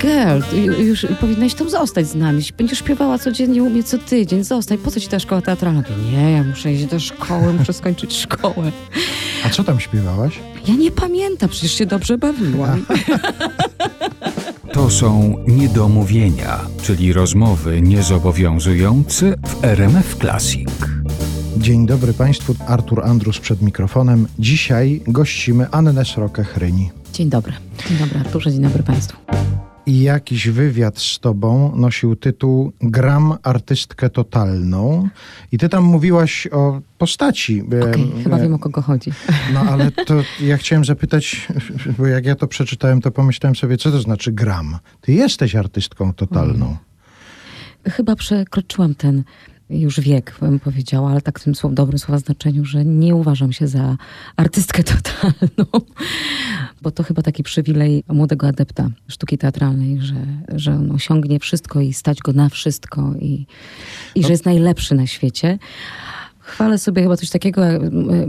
Girl, ju- już powinnaś tam zostać z nami. Będziesz śpiewała codziennie u mnie co tydzień. Zostań. Po co ci ta szkoła teatralna? Nie, ja muszę iść do szkoły, muszę skończyć szkołę. A co tam śpiewałaś? Ja nie pamiętam, przecież się dobrze bawiłam. To są niedomówienia, czyli rozmowy niezobowiązujące w RMF Classic. Dzień dobry Państwu, Artur Andrus przed mikrofonem. Dzisiaj gościmy Annę Srokę-Chryni. Dzień dobry. Dzień dobry Arturze, dzień dobry Państwu. I jakiś wywiad z tobą nosił tytuł Gram artystkę totalną. I ty tam mówiłaś o postaci. e, Okej, chyba e, wiem o kogo chodzi. No ale to ja chciałem zapytać, bo jak ja to przeczytałem, to pomyślałem sobie, co to znaczy gram? Ty jesteś artystką totalną. Chyba przekroczyłam ten już wiek, bym powiedziała, ale tak w tym słow, dobrym słowa znaczeniu, że nie uważam się za artystkę totalną, bo to chyba taki przywilej młodego adepta sztuki teatralnej, że, że on osiągnie wszystko i stać go na wszystko i, i że jest najlepszy na świecie. Chwalę sobie chyba coś takiego, e, e,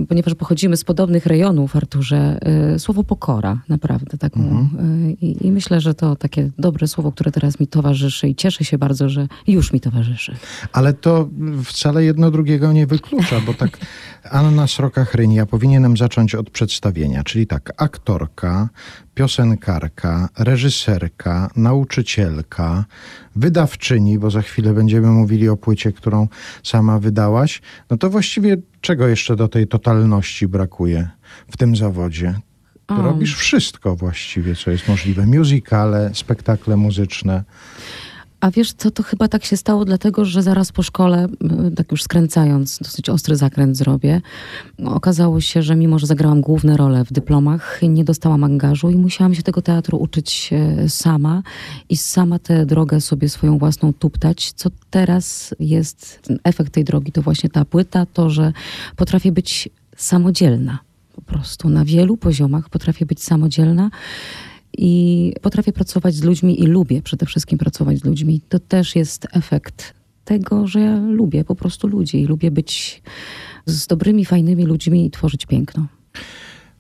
ponieważ pochodzimy z podobnych rejonów, Arturze, e, słowo pokora, naprawdę. Taką, e, i, I myślę, że to takie dobre słowo, które teraz mi towarzyszy i cieszę się bardzo, że już mi towarzyszy. Ale to wcale jedno drugiego nie wyklucza, bo tak Anna Sroka-Chryni, ja powinienem zacząć od przedstawienia, czyli tak, aktorka, piosenkarka, reżyserka, nauczycielka, wydawczyni, bo za chwilę będziemy mówili o płycie, którą sama wydałaś, no to właściwie czego jeszcze do tej totalności brakuje w tym zawodzie? O. robisz wszystko właściwie, co jest możliwe. Musicale, spektakle muzyczne. A wiesz co, to chyba tak się stało, dlatego że zaraz po szkole, tak już skręcając, dosyć ostry zakręt zrobię, okazało się, że mimo, że zagrałam główne role w dyplomach, nie dostałam angażu i musiałam się tego teatru uczyć e, sama i sama tę drogę sobie swoją własną tuptać, co teraz jest, ten efekt tej drogi to właśnie ta płyta, to, że potrafię być samodzielna. Po prostu na wielu poziomach potrafię być samodzielna i potrafię pracować z ludźmi i lubię przede wszystkim pracować z ludźmi. To też jest efekt tego, że ja lubię po prostu ludzi i lubię być z dobrymi, fajnymi ludźmi i tworzyć piękno.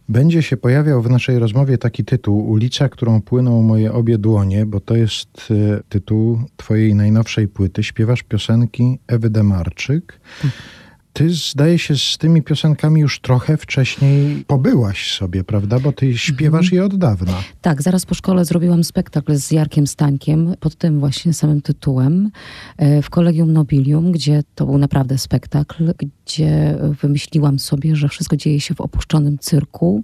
Będzie się pojawiał w naszej rozmowie taki tytuł Ulica, którą płyną moje obie dłonie, bo to jest e, tytuł twojej najnowszej płyty. Śpiewasz piosenki Ewy Demarczyk. Ty zdaje się z tymi piosenkami już trochę wcześniej pobyłaś sobie, prawda? Bo ty śpiewasz je od dawna. Tak, zaraz po szkole zrobiłam spektakl z Jarkiem Stańkiem pod tym właśnie samym tytułem e, w Kolegium Nobilium, gdzie to był naprawdę spektakl, gdzie wymyśliłam sobie, że wszystko dzieje się w opuszczonym cyrku,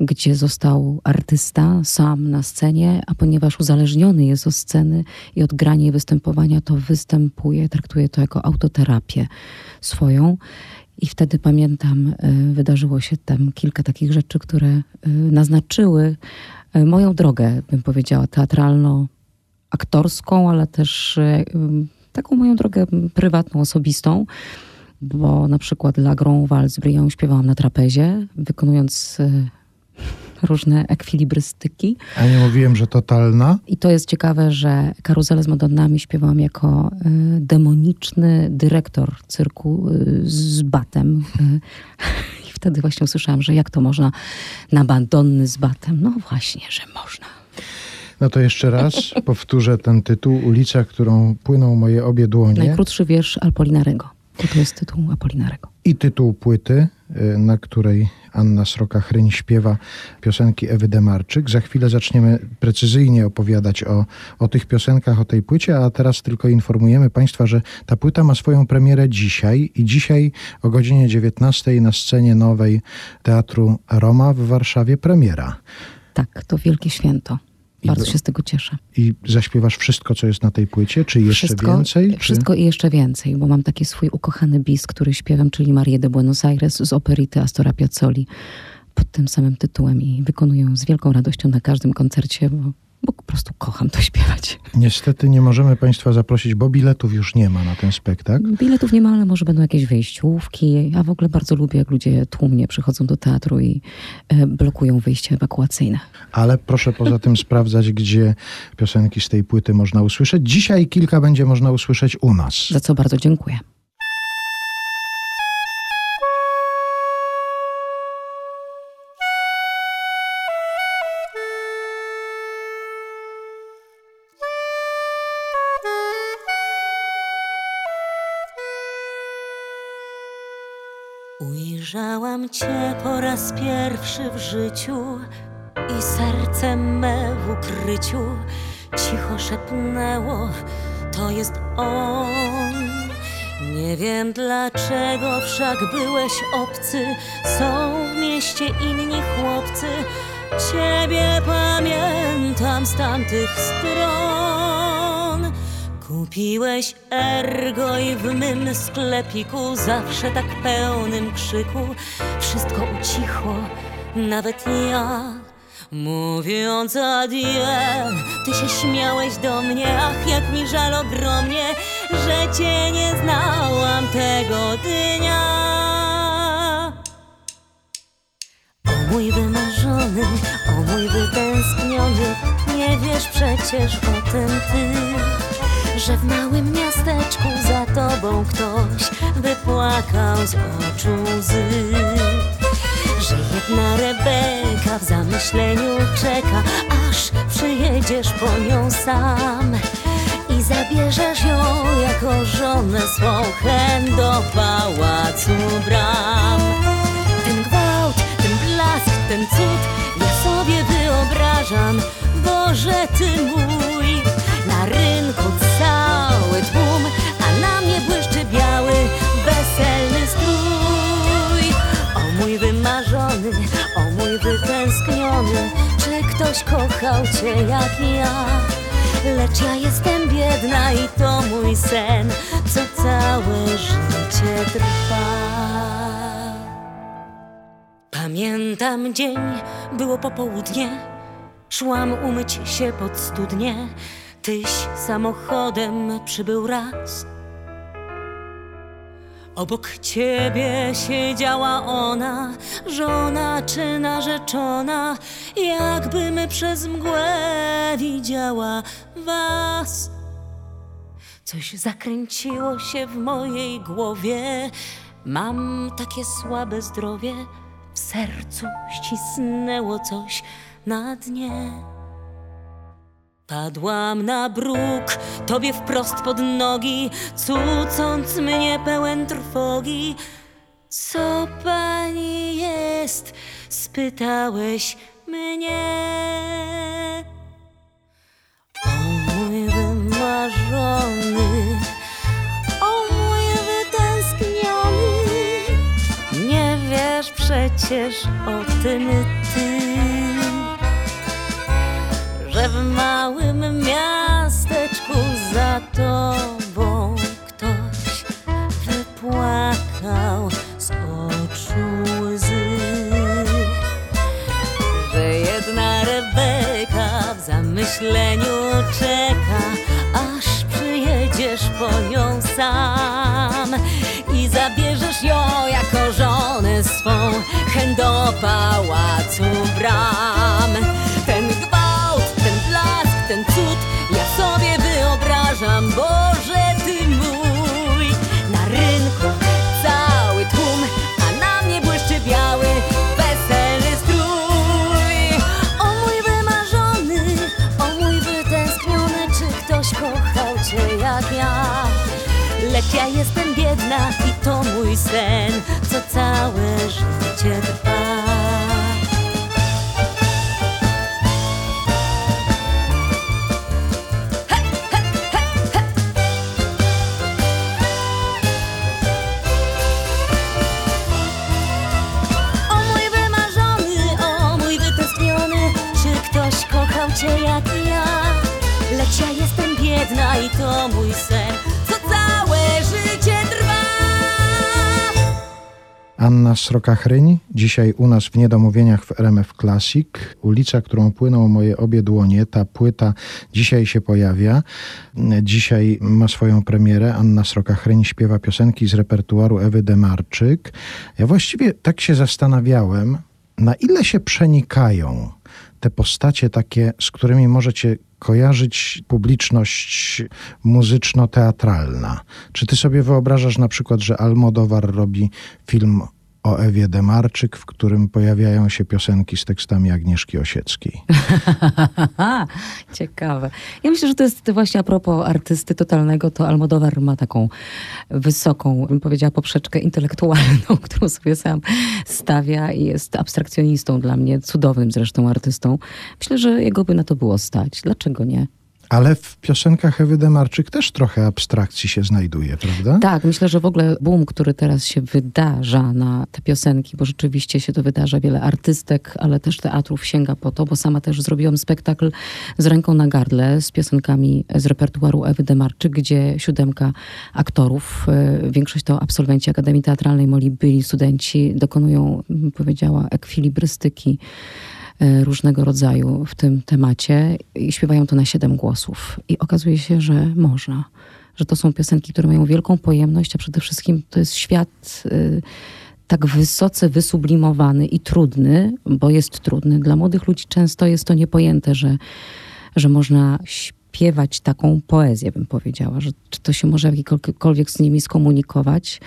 gdzie został artysta sam na scenie, a ponieważ uzależniony jest od sceny i od grania i występowania, to występuje, traktuje to jako autoterapię swoją. I wtedy pamiętam, e, wydarzyło się tam kilka takich rzeczy, które e, naznaczyły e, moją drogę, bym powiedziała, teatralno-aktorską, ale też taką moją drogę prywatną, osobistą. Bo na przykład La Grand ją śpiewałam na trapezie, wykonując różne ekwilibrystyki. A nie mówiłem, że totalna? I to jest ciekawe, że Karuzelę z Madonnami śpiewałam jako y, demoniczny dyrektor cyrku y, z batem. Y, I wtedy właśnie usłyszałam, że jak to można na Madonny z batem? No właśnie, że można. No to jeszcze raz powtórzę ten tytuł Ulica, którą płyną moje obie dłonie. Najkrótszy wiersz Apolinarego. Bo to jest tytuł Apolinarego. i tytuł płyty, y, na której Anna Sroka-Chryń śpiewa piosenki Ewy Demarczyk. Za chwilę zaczniemy precyzyjnie opowiadać o, o tych piosenkach, o tej płycie, a teraz tylko informujemy Państwa, że ta płyta ma swoją premierę dzisiaj i dzisiaj o godzinie 19 na scenie nowej Teatru Roma w Warszawie premiera. Tak, to wielkie święto. I Bardzo do- się z tego cieszę. I zaśpiewasz wszystko, co jest na tej płycie, czy jeszcze wszystko, więcej? Czy... Wszystko i jeszcze więcej, bo mam taki swój ukochany bis, który śpiewam, czyli Marię de Buenos Aires z operity Astora Piazzoli pod tym samym tytułem i wykonuję ją z wielką radością na każdym koncercie, bo, bo po prostu kocham to śpiewać. Niestety nie możemy Państwa zaprosić, bo biletów już nie ma na ten spektakl. Biletów nie ma, ale może będą jakieś wyjściówki. Ja w ogóle bardzo lubię, jak ludzie tłumnie przychodzą do teatru i e, blokują wyjście ewakuacyjne. Ale proszę poza tym sprawdzać, gdzie piosenki z tej płyty można usłyszeć. Dzisiaj kilka będzie można usłyszeć u nas. Za co bardzo dziękuję. Cię po raz pierwszy w życiu i serce me w ukryciu cicho szepnęło, to jest on. Nie wiem dlaczego wszak byłeś obcy, są w mieście inni chłopcy. Ciebie pamiętam z tamtych stron. Kupiłeś ergo i w mym sklepiku, zawsze tak pełnym krzyku, wszystko ucichło, nawet ja. Mówiąc adieu, ty się śmiałeś do mnie, ach jak mi żal ogromnie, że cię nie znałam tego dnia. O mój wymarzony, o mój wytęskniony, nie wiesz przecież o tym ty, że w małym miasteczku za tobą ktoś wypłakał z oczu łzy. Że jedna Rebeka w zamyśleniu czeka, aż przyjedziesz po nią sam i zabierzesz ją jako żonę swą chęć do pałacu bram. Blask, ten cud, ja sobie wyobrażam, Boże Ty mój, na rynku cały tłum, a na mnie błyszczy biały, weselny strój. O mój wymarzony, o mój wytęskniony, czy ktoś kochał Cię jak ja? Lecz ja jestem biedna i to mój sen, co całe życie trwa. Pamiętam dzień, było popołudnie, szłam umyć się pod studnie, tyś samochodem przybył raz. Obok ciebie siedziała ona, żona czy narzeczona, jakbym przez mgłę widziała was. Coś zakręciło się w mojej głowie, mam takie słabe zdrowie, sercu ścisnęło coś na dnie. Padłam na bruk, tobie wprost pod nogi, cucąc mnie pełen trwogi. Co pani jest? spytałeś mnie. O mój wymarzony, wiesz przecież o tym ty że w małym miasteczku za tobą ktoś wypłakał z oczu łzy. Że jedna Rebeka w zamyśleniu czeka, aż przyjedziesz po nią sam i zabierzesz ją jako żonę swą chęć do pałacu bram. Ten gwałt, ten blask, ten cud, ja sobie wyobrażam, Boże Ty mój. Na rynku cały tłum, a na mnie błyszczy biały, weselny strój. O mój wymarzony, o mój wytęskniony, czy ktoś kochał Cię jak ja? Lecz ja jestem sen, co całe życie Anna Sroka-Chryń, dzisiaj u nas w Niedomówieniach w RMF Classic. Ulica, którą płyną moje obie dłonie, ta płyta dzisiaj się pojawia. Dzisiaj ma swoją premierę. Anna Sroka-Chryń śpiewa piosenki z repertuaru Ewy Demarczyk. Ja właściwie tak się zastanawiałem, na ile się przenikają te postacie takie, z którymi możecie kojarzyć publiczność muzyczno-teatralna. Czy ty sobie wyobrażasz na przykład, że Almodowar robi film o Ewie Demarczyk, w którym pojawiają się piosenki z tekstami Agnieszki Osieckiej. Ciekawe. Ja myślę, że to jest właśnie a propos artysty totalnego, to Almodovar ma taką wysoką, bym powiedziała, poprzeczkę intelektualną, którą sobie sam stawia i jest abstrakcjonistą dla mnie, cudownym zresztą artystą. Myślę, że jego by na to było stać. Dlaczego nie? Ale w piosenkach Ewy Demarczyk też trochę abstrakcji się znajduje, prawda? Tak, myślę, że w ogóle boom, który teraz się wydarza na te piosenki, bo rzeczywiście się to wydarza, wiele artystek, ale też teatrów sięga po to, bo sama też zrobiłam spektakl z ręką na gardle, z piosenkami z repertuaru Ewy Demarczyk, gdzie siódemka aktorów, y, większość to absolwenci Akademii Teatralnej Moli, byli studenci, dokonują, powiedziała, ekwilibrystyki różnego rodzaju w tym temacie i śpiewają to na siedem głosów. I okazuje się, że można. Że to są piosenki, które mają wielką pojemność, a przede wszystkim to jest świat y, tak wysoce wysublimowany i trudny, bo jest trudny. Dla młodych ludzi często jest to niepojęte, że, że można śpiewać taką poezję, bym powiedziała, że czy to się może w jakikolwiek z nimi skomunikować.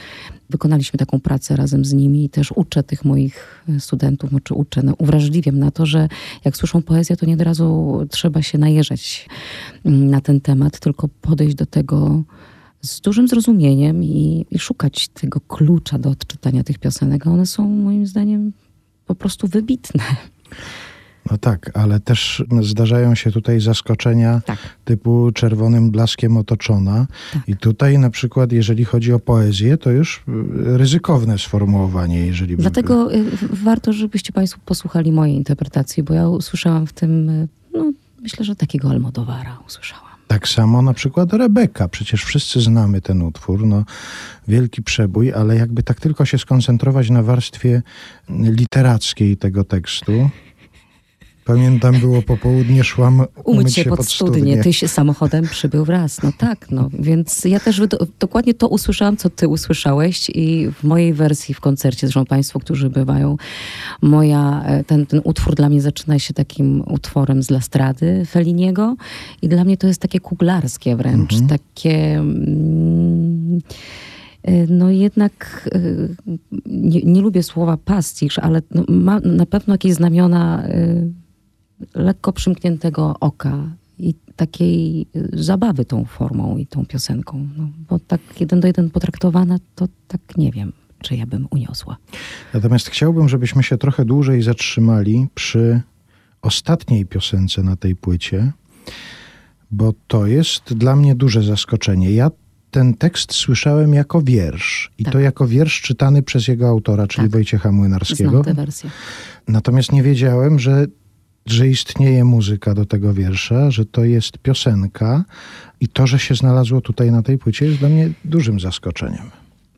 Wykonaliśmy taką pracę razem z nimi i też uczę tych moich studentów, czy uczę, no, uwrażliwiam na to, że jak słyszą poezję, to nie od razu trzeba się najeżdżać mm, na ten temat, tylko podejść do tego z dużym zrozumieniem i, i szukać tego klucza do odczytania tych piosenek. One są moim zdaniem po prostu wybitne. No tak, ale też zdarzają się tutaj zaskoczenia Tak. typu czerwonym blaskiem otoczona. Tak. I tutaj na przykład, jeżeli chodzi o poezję, to już y, ryzykowne sformułowanie, jeżeli by- Dlatego y, warto, żebyście Państwo posłuchali mojej interpretacji, bo ja usłyszałam w tym, y, no, myślę, że takiego Almodowara usłyszałam. Tak samo na przykład Rebeka. Przecież wszyscy znamy ten utwór, no wielki przebój, ale jakby tak tylko się skoncentrować na warstwie literackiej tego tekstu. Pamiętam, było popołudnie, szłam Umyć się pod studnię, tyś samochodem przybył wraz. No tak, no. Więc ja też do, dokładnie to usłyszałam, co ty usłyszałeś i w mojej wersji w koncercie, zresztą państwo, którzy bywają, moja, e, ten, ten utwór dla mnie zaczyna się takim utworem z Lastrady Feliniego i dla mnie to jest takie kuglarskie wręcz, takie... Mm, y, no jednak y, nie, nie lubię słowa pastisz, ale no, ma na pewno jakieś znamiona lekko przymkniętego oka i takiej y, zabawy tą formą i tą piosenką. No, bo tak jeden do jeden potraktowana, to tak nie wiem, czy ja bym uniosła. Natomiast chciałbym, żebyśmy się trochę dłużej zatrzymali przy ostatniej piosence na tej płycie, bo to jest dla mnie duże zaskoczenie. Ja ten tekst słyszałem jako wiersz i Tak. to jako wiersz czytany przez jego autora, czyli Tak. Wojciecha Młynarskiego. Znam tę wersję. Natomiast nie wiedziałem, że, że istnieje muzyka do tego wiersza, że to jest piosenka i to, że się znalazło tutaj na tej płycie jest dla mnie dużym zaskoczeniem.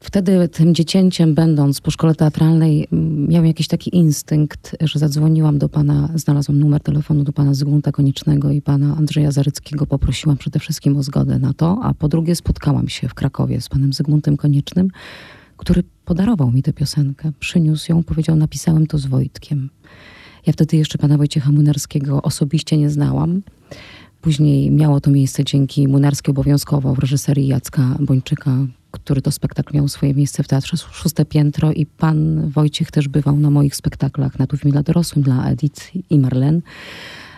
Wtedy tym dziecięciem, będąc po szkole teatralnej, miałem jakiś taki instynkt, że zadzwoniłam do pana, znalazłam numer telefonu do pana Zygmunta Koniecznego i pana Andrzeja Zaryckiego. Poprosiłam przede wszystkim o zgodę na to, a po drugie spotkałam się w Krakowie z panem Zygmuntem Koniecznym, który podarował mi tę piosenkę. Przyniósł ją, powiedział, napisałem to z Wojtkiem. Ja wtedy jeszcze pana Wojciecha Młynarskiego osobiście nie znałam. Później miało to miejsce dzięki Młynarski obowiązkowo w reżyserii Jacka Bończyka, który to spektakl miał swoje miejsce w Teatrze Szóste Piętro i pan Wojciech też bywał na moich spektaklach na filmie dla dorosłym, dla Edith i Marlen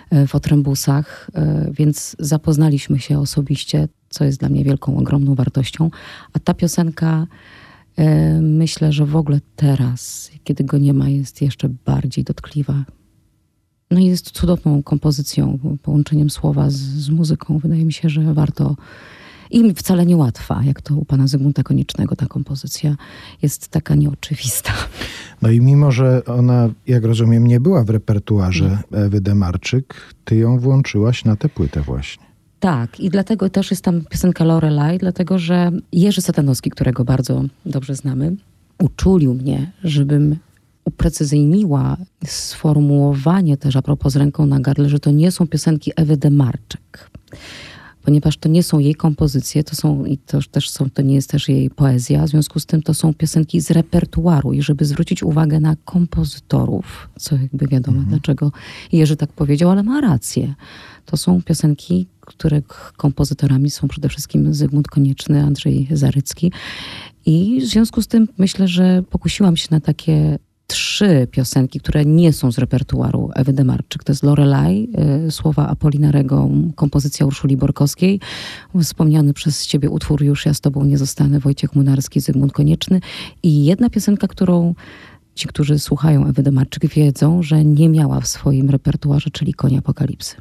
e, w Otrębusach, e, więc zapoznaliśmy się osobiście, co jest dla mnie wielką, ogromną wartością. A ta piosenka myślę, że w ogóle teraz, kiedy go nie ma, jest jeszcze bardziej dotkliwa. No i jest cudowną kompozycją, połączeniem słowa z, z muzyką. Wydaje mi się, że warto. I wcale nie łatwa, jak to u pana Zygmunta Koniecznego ta kompozycja jest taka nieoczywista. No i mimo, że ona, jak rozumiem, nie była w repertuarze Ewy Demarczyk, ty ją włączyłaś na tę płytę właśnie. Tak, i dlatego też jest tam piosenka Lorelai, dlatego że Jerzy Satanowski, którego bardzo dobrze znamy, uczulił mnie, żebym uprecyzyjniła sformułowanie też a propos z ręką na gardle, że to nie są piosenki Ewy Demarczyk. ponieważ to nie są jej kompozycje, to są i to też są, to nie jest też jej poezja, w związku z tym to są piosenki z repertuaru i żeby zwrócić uwagę na kompozytorów, co jakby wiadomo dlaczego Jerzy tak powiedział, ale ma rację. To są piosenki, których kompozytorami są przede wszystkim Zygmunt Konieczny, Andrzej Zarycki i w związku z tym myślę, że pokusiłam się na takie trzy piosenki, które nie są z repertuaru Ewy Demarczyk. To jest Lorelai, y, słowa Apolinarego, kompozycja Urszuli Borkowskiej, wspomniany przez ciebie utwór Już ja z tobą nie zostanę, Wojciech Munarski, Zygmunt Konieczny i jedna piosenka, którą ci, którzy słuchają Ewy Demarczyk wiedzą, że nie miała w swoim repertuarze, czyli Koń Apokalipsy.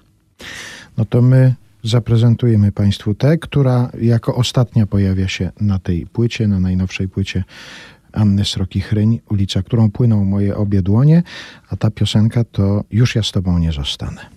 No to my zaprezentujemy Państwu tę, która jako ostatnia pojawia się na tej płycie, na najnowszej płycie Anny Sroki-Chryń, ulica, którą płyną moje obie dłonie, a ta piosenka to Już ja z Tobą nie zostanę.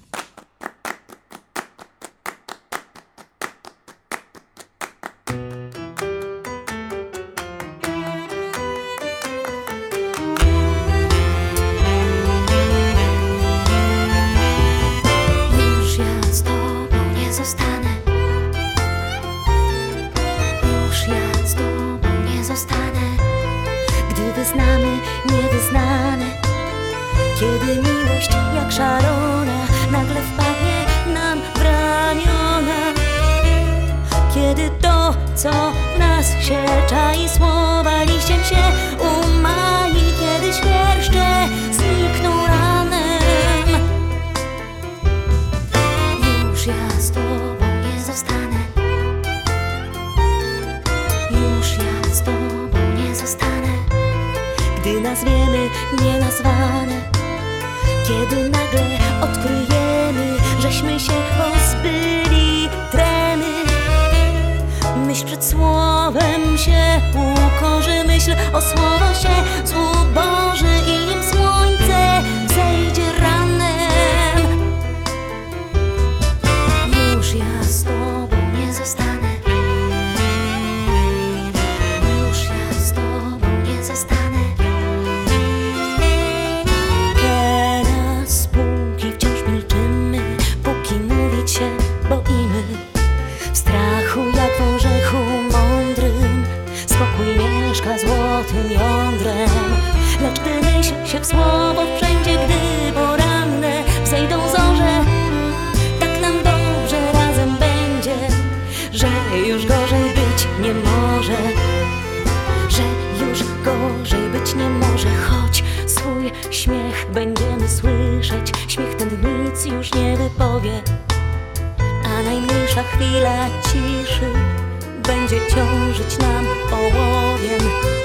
Chwila ciszy będzie ciążyć nam ołowiem.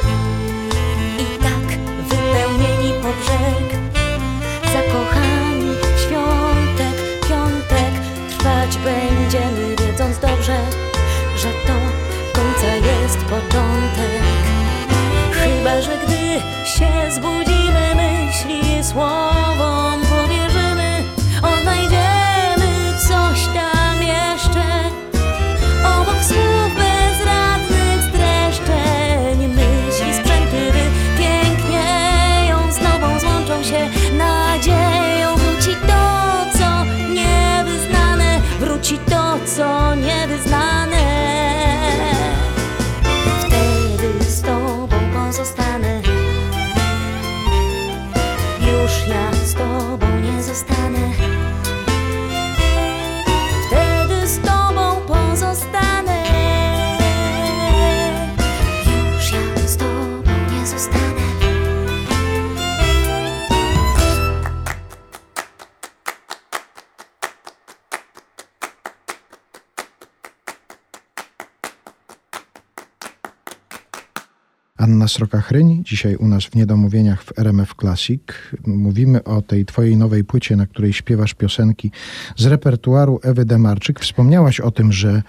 Anna Sroka-Chryń, dzisiaj u nas w Niedomówieniach w RMF Classic. Mówimy o tej twojej nowej płycie, na której śpiewasz piosenki z repertuaru Ewy Demarczyk. Wspomniałaś o tym, że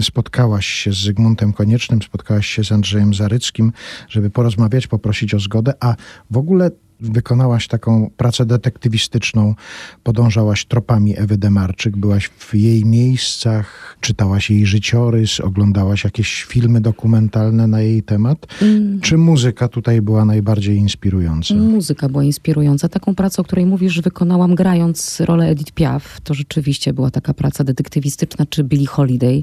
spotkałaś się z Zygmuntem Koniecznym, spotkałaś się z Andrzejem Zaryckim, żeby porozmawiać, poprosić o zgodę, a w ogóle wykonałaś taką pracę detektywistyczną, podążałaś tropami Ewy Demarczyk, byłaś w jej miejscach, czytałaś jej życiorys, oglądałaś jakieś filmy dokumentalne na jej temat. Mm. Czy muzyka tutaj była najbardziej inspirująca? Muzyka była inspirująca. Taką pracę, o której mówisz, wykonałam grając rolę Edith Piaf. To rzeczywiście była taka praca detektywistyczna, czy Billie Holiday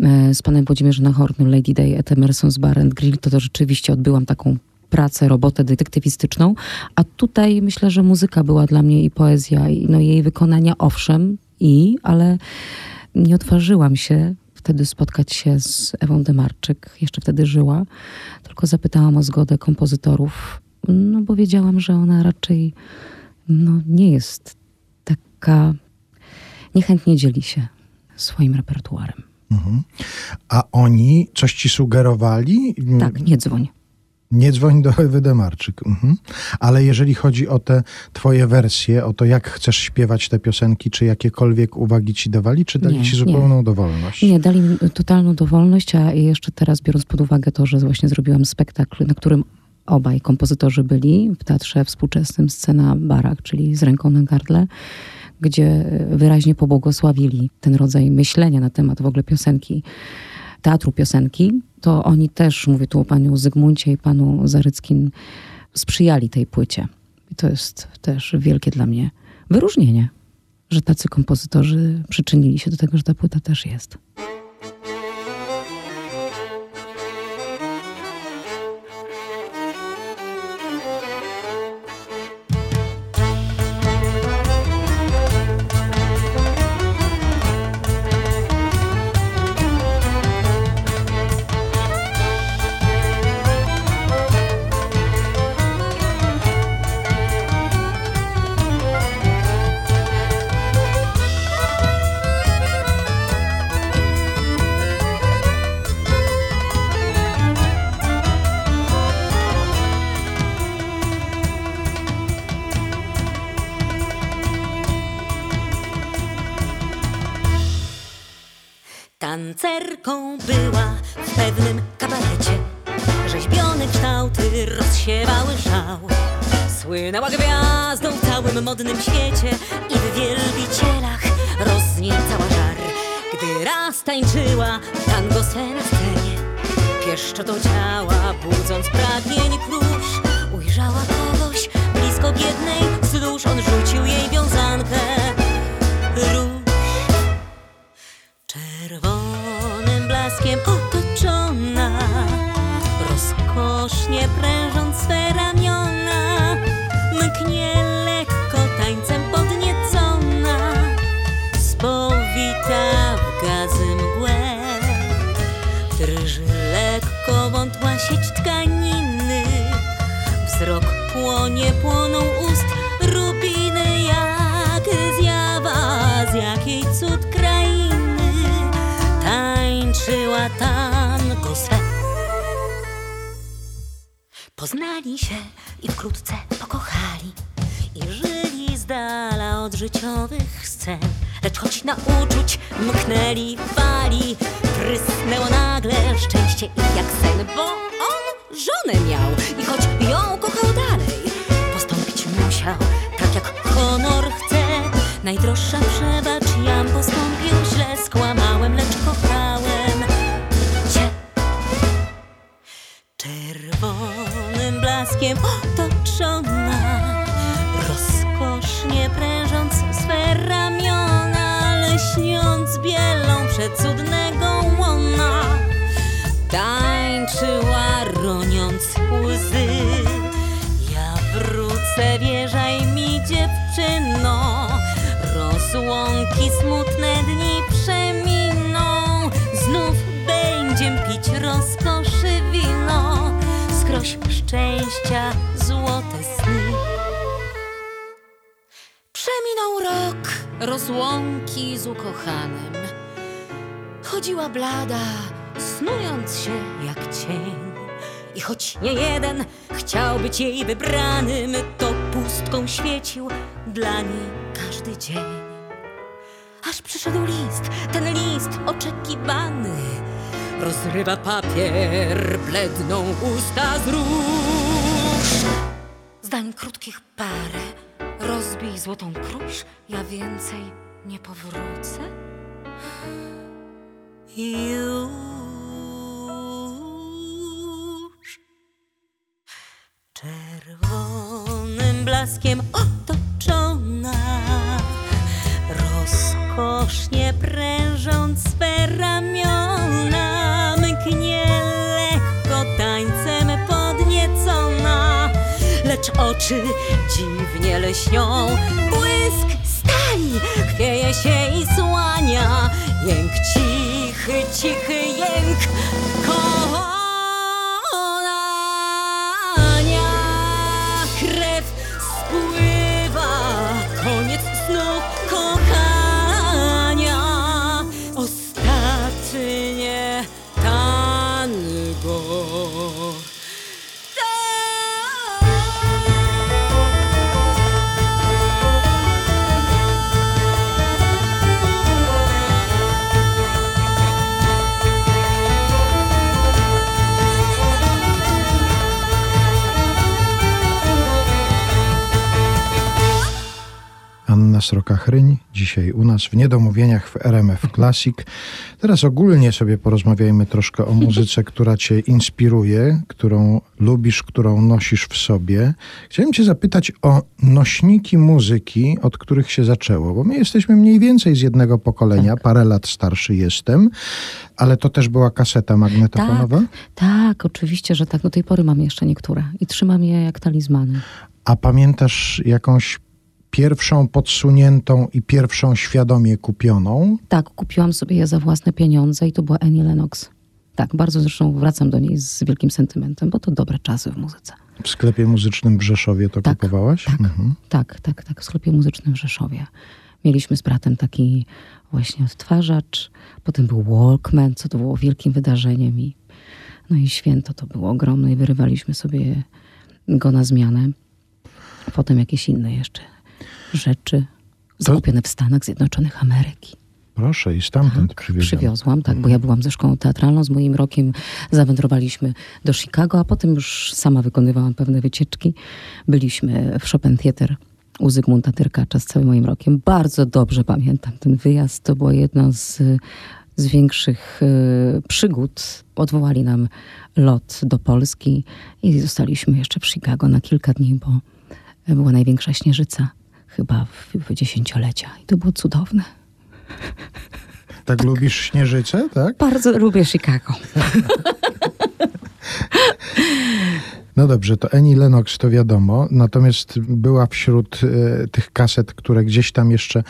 e, z panem Włodzimierzem Nachornym, Lady Day at Emerson's Bar and Grill. To, to rzeczywiście odbyłam taką pracę, robotę detektywistyczną. A tutaj myślę, że muzyka była dla mnie i poezja, i no, jej wykonania owszem, i, ale nie odważyłam się wtedy spotkać się z Ewą Demarczyk, jeszcze wtedy żyła, tylko zapytałam o zgodę kompozytorów, no bo wiedziałam, że ona raczej no, nie jest taka, niechętnie dzieli się swoim repertuarem. Mhm. A oni coś ci sugerowali? Tak, nie dzwoń. Nie dzwoń do Ewy Demarczyk. Mhm. Ale jeżeli chodzi o te twoje wersje, o to jak chcesz śpiewać te piosenki, czy jakiekolwiek uwagi ci dawali, czy dali Nie, ci nie. zupełną dowolność? Nie, dali mi totalną dowolność, a jeszcze teraz biorąc pod uwagę to, że właśnie zrobiłam spektakl, na którym obaj kompozytorzy byli w teatrze współczesnym Scena Barak, czyli z ręką na gardle, gdzie wyraźnie pobłogosławili ten rodzaj myślenia na temat w ogóle piosenki, teatru piosenki, to oni też, mówię tu o panu Zygmuncie i panu Zaryckim, sprzyjali tej płycie. I to jest też wielkie dla mnie wyróżnienie, że tacy kompozytorzy przyczynili się do tego, że ta płyta też jest. Tancerką była w pewnym kabarecie. Rzeźbione kształty rozsiewały szał. Słynęła gwiazdą w całym modnym świecie I w wielbicielach rozniecała żar. Gdy raz tańczyła tango se na scenie Pieszczoto ciała, budząc pragnień krusz Się i wkrótce pokochali I żyli z dala od życiowych scen. Lecz choć na uczuć mknęli fali Prysnęło nagle szczęście i jak sen Bo on żonę miał dziewczyno Rozłąki smutne dni przeminą. Znów będziem pić rozkoszy wino. Skroś szczęścia złote sny. Przeminął rok rozłąki z ukochanym. Chodziła blada, snując się jak cień. I choć nie jeden chciał być jej wybranym To pustką świecił dla niej każdy dzień Aż przyszedł list, ten list oczekiwany Rozrywa papier, bledną usta z róż zdań krótkich parę. Rozbij złotą krusz, ja więcej nie powrócę. Już czerwonym blaskiem otoczona, rozkosznie prężąc swe ramiona, mknie lekko tańcem podniecona, lecz oczy dziwnie lśnią, błysk stań, chwieje się i słania, jęk cichy, cichy jęk konania, Anna Sroka-Chryń, dzisiaj u nas w Niedomówieniach w RMF Classic. Teraz ogólnie sobie porozmawiajmy troszkę o muzyce, która cię inspiruje, którą lubisz, którą nosisz w sobie. Chciałem cię zapytać o nośniki muzyki, od których się zaczęło, bo my jesteśmy mniej więcej z jednego pokolenia, parę lat starszy jestem, ale to też była kaseta magnetofonowa? Tak, tak, oczywiście, że tak. Do tej pory mam jeszcze niektóre i trzymam je jak talizmany. A pamiętasz jakąś pierwszą podsuniętą i pierwszą świadomie kupioną? Tak, kupiłam sobie je za własne pieniądze i to była Annie Lennox. Tak, bardzo zresztą wracam do niej z wielkim sentymentem, bo to dobre czasy w muzyce. W sklepie muzycznym w Rzeszowie to Tak, kupowałaś? Tak, Mhm. tak, tak, tak, w sklepie muzycznym w Rzeszowie. Mieliśmy z bratem taki właśnie odtwarzacz, potem był Walkman, co to było wielkim wydarzeniem i no i święto to było ogromne i wyrywaliśmy sobie go na zmianę. Potem jakieś inne jeszcze rzeczy zakupione w Stanach Zjednoczonych Ameryki. Proszę, i stamtąd Tak, przywiezione. przywiozłam, tak, bo ja byłam ze szkołą teatralną, z moim rokiem zawędrowaliśmy do Chicago, a potem już sama wykonywałam pewne wycieczki. Byliśmy w Chopin Theater u Zygmunta Tyrkacza z całym moim rokiem. Bardzo dobrze pamiętam ten wyjazd. To była jedna z, z większych e, przygód. Odwołali nam lot do Polski i zostaliśmy jeszcze w Chicago na kilka dni, bo była największa śnieżyca chyba w, w dziesięciolecia. I to było cudowne. Tak lubisz śnieżycę, tak? Bardzo lubię Chicago. No dobrze, to Annie Lennox to wiadomo, natomiast była wśród e, tych kaset, które gdzieś tam jeszcze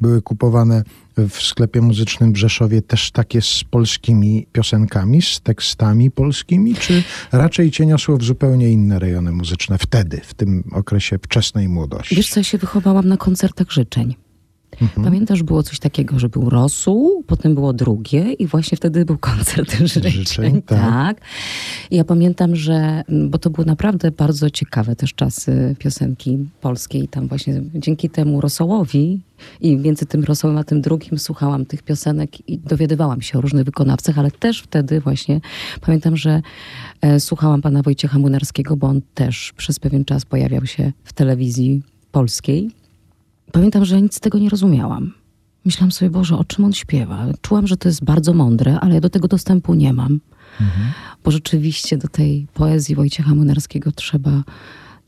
były kupowane w sklepie muzycznym w Rzeszowie, też takie z polskimi piosenkami, z tekstami polskimi, czy raczej cię niosło w zupełnie inne rejony muzyczne wtedy, w tym okresie wczesnej młodości? Wiesz co, ja się wychowałam na koncertach życzeń. Pamiętasz, było coś takiego, że był rosół, potem było drugie i właśnie wtedy był koncert życzeń. Życzeń, tak. tak. I ja pamiętam, że, bo to były naprawdę bardzo ciekawe też czasy piosenki polskiej. Tam właśnie dzięki temu rosołowi i między tym rosołem a tym drugim słuchałam tych piosenek i dowiadywałam się o różnych wykonawcach, ale też wtedy właśnie pamiętam, że e, słuchałam pana Wojciecha Młynarskiego, bo on też przez pewien czas pojawiał się w telewizji polskiej. Pamiętam, że nic z tego nie rozumiałam. Myślałam sobie, Boże, o czym on śpiewa? Czułam, że to jest bardzo mądre, ale ja do tego dostępu nie mam. Bo rzeczywiście do tej poezji Wojciecha Młynarskiego trzeba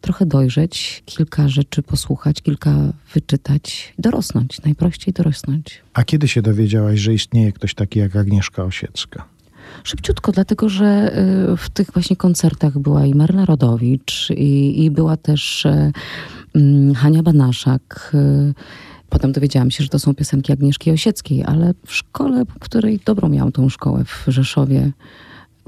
trochę dojrzeć, kilka rzeczy posłuchać, kilka wyczytać, dorosnąć, najprościej dorosnąć. A kiedy się dowiedziałaś, że istnieje ktoś taki jak Agnieszka Osiecka? Szybciutko, dlatego że y, w tych właśnie koncertach była i Marla Rodowicz, i, i była też y, Hania Banaszak. y. Potem dowiedziałam się, że to są piosenki Agnieszki Osieckiej, ale w szkole, w której dobrą miałam tą szkołę w Rzeszowie,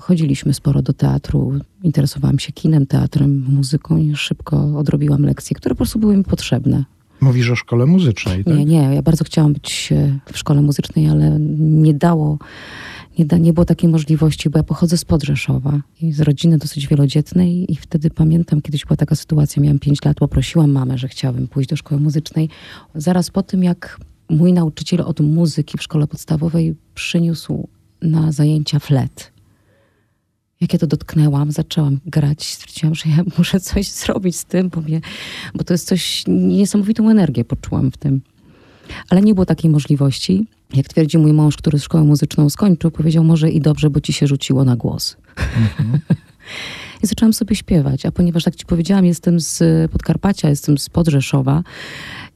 chodziliśmy sporo do teatru, interesowałam się kinem, teatrem, muzyką i szybko odrobiłam lekcje, które po prostu były mi potrzebne. Mówisz o szkole muzycznej, tak? Nie, nie, ja bardzo chciałam być e, w szkole muzycznej, ale nie dało, nie, da, nie było takiej możliwości, bo ja pochodzę z Podrzeszowa i z rodziny dosyć wielodzietnej i wtedy pamiętam, kiedyś była taka sytuacja, miałam 5 lat, poprosiłam mamę, że chciałabym pójść do szkoły muzycznej. Zaraz po tym, jak mój nauczyciel od muzyki w szkole podstawowej przyniósł na zajęcia flet. Jak ja to dotknęłam, zaczęłam grać, stwierdziłam, że ja muszę coś zrobić z tym, bo, mnie, bo to jest coś, niesamowitą energię poczułam w tym. Ale nie było takiej możliwości. Jak twierdzi mój mąż, który szkołę muzyczną skończył, powiedział, może i dobrze, bo ci się rzuciło na głos. I zaczęłam sobie śpiewać, a ponieważ, tak ci powiedziałam, jestem z Podkarpacia, jestem z Podrzeszowa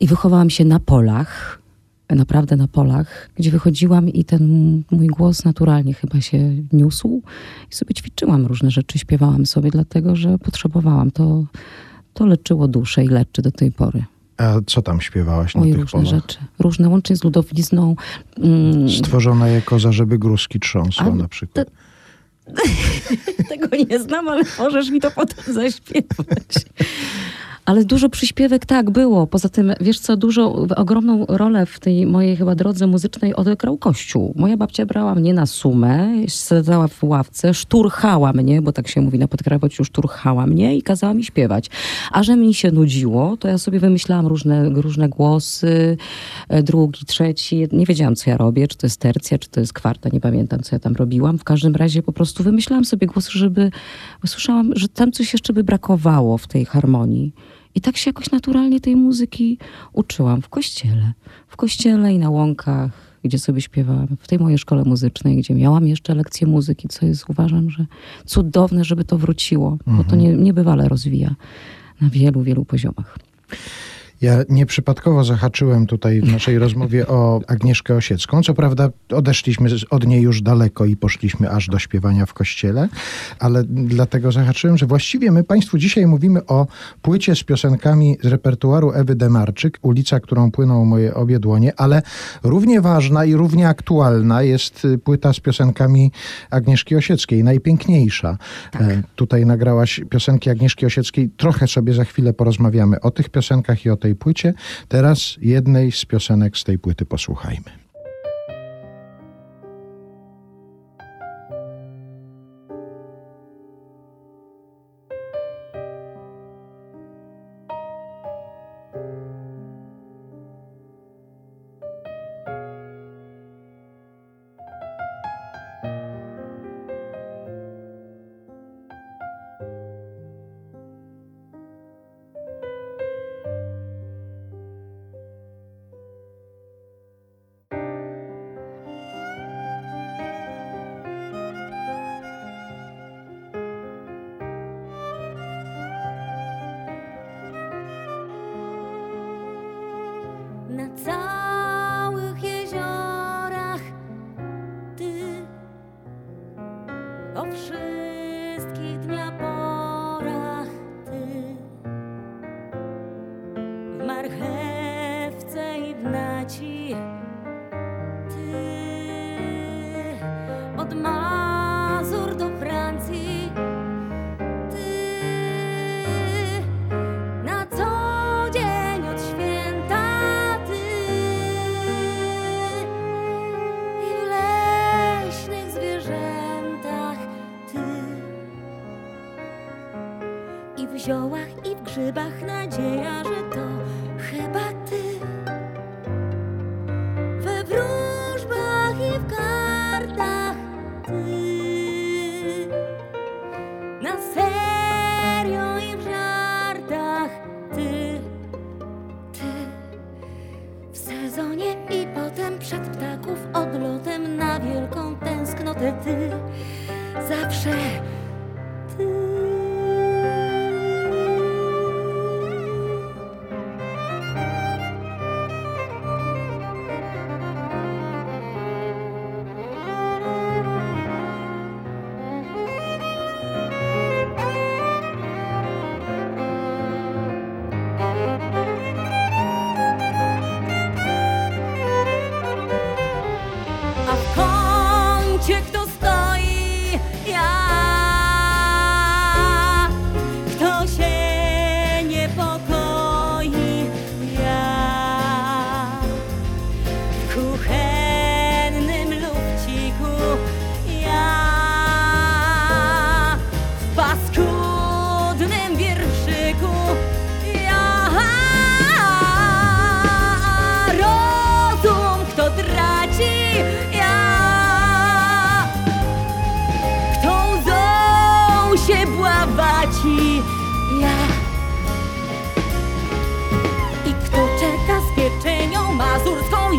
i wychowałam się na polach, naprawdę na polach, gdzie wychodziłam i ten mój głos naturalnie chyba się niósł i sobie ćwiczyłam różne rzeczy, śpiewałam sobie, dlatego że potrzebowałam. To, to leczyło duszę i leczy do tej pory. A co tam śpiewałaś na Oj, tych różne polach? rzeczy. Różne, łącznie z ludowizną. Mm, Stworzona je koza, żeby gruski trząsło A, na przykład. tego nie znam, ale możesz mi to potem zaśpiewać. Ale dużo przyśpiewek tak było. Poza tym, wiesz co, dużo, ogromną rolę w tej mojej chyba drodze muzycznej odegrał Kościół. Moja babcia brała mnie na sumę, siadała w ławce, szturchała mnie, bo tak się mówi na Podkarpaciu, szturchała mnie i kazała mi śpiewać. A że mi się nudziło, to ja sobie wymyślałam różne, różne głosy, e, drugi, trzeci. Nie wiedziałam, co ja robię, czy to jest tercja, czy to jest kwarta, nie pamiętam, co ja tam robiłam. W każdym razie po prostu wymyślałam sobie głosy, żeby... Słyszałam, że tam coś jeszcze by brakowało w tej harmonii. I tak się jakoś naturalnie tej muzyki uczyłam w kościele. W kościele i na łąkach, gdzie sobie śpiewałam. W tej mojej szkole muzycznej, gdzie miałam jeszcze lekcje muzyki, co jest uważam, że cudowne, żeby to wróciło, bo to nie, niebywale rozwija na wielu, wielu poziomach. Ja nieprzypadkowo zahaczyłem tutaj w naszej rozmowie o Agnieszkę Osiecką. Co prawda odeszliśmy od niej już daleko i poszliśmy aż do śpiewania w kościele, ale dlatego zahaczyłem, że właściwie my Państwu dzisiaj mówimy o płycie z piosenkami z repertuaru Ewy Demarczyk, ulica, którą płyną moje obie dłonie, ale równie ważna i równie aktualna jest y, płyta z piosenkami Agnieszki Osieckiej, najpiękniejsza. E, Tutaj nagrałaś piosenki Agnieszki Osieckiej. Trochę sobie za chwilę porozmawiamy o tych piosenkach i o tej płycie. Teraz jednej z piosenek z tej płyty posłuchajmy. Na całych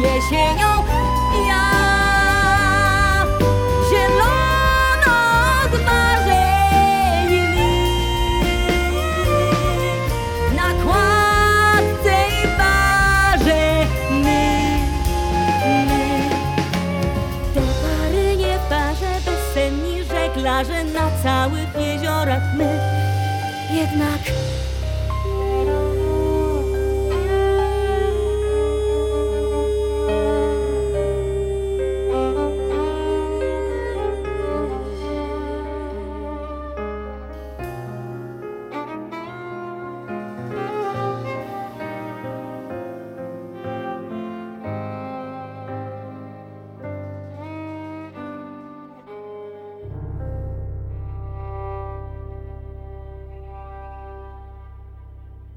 谢谢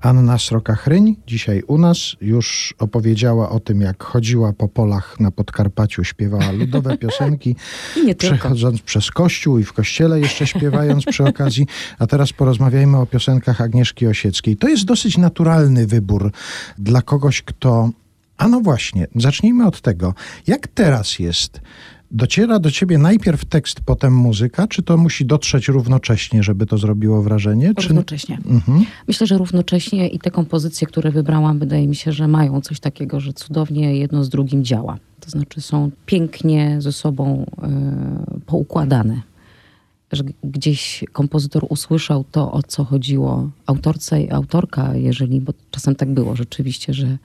Anna Sroka-Chryń dzisiaj u nas już opowiedziała o tym, jak chodziła po polach na Podkarpaciu, śpiewała ludowe piosenki, I nie tylko. przechodząc przez kościół i w kościele jeszcze śpiewając przy okazji. A teraz porozmawiajmy o piosenkach Agnieszki Osieckiej. To jest dosyć naturalny wybór dla kogoś, kto... A no właśnie, zacznijmy od tego. Jak teraz jest? Dociera do ciebie najpierw tekst, potem muzyka, czy to musi dotrzeć równocześnie, żeby to zrobiło wrażenie? Czy... Równocześnie. Mhm. Myślę, że równocześnie i te kompozycje, które wybrałam, wydaje mi się, że mają coś takiego, że cudownie jedno z drugim działa. To znaczy są pięknie ze sobą e, poukładane. Że gdzieś kompozytor usłyszał to, o co chodziło autorce i autorka, jeżeli, bo czasem tak było rzeczywiście, że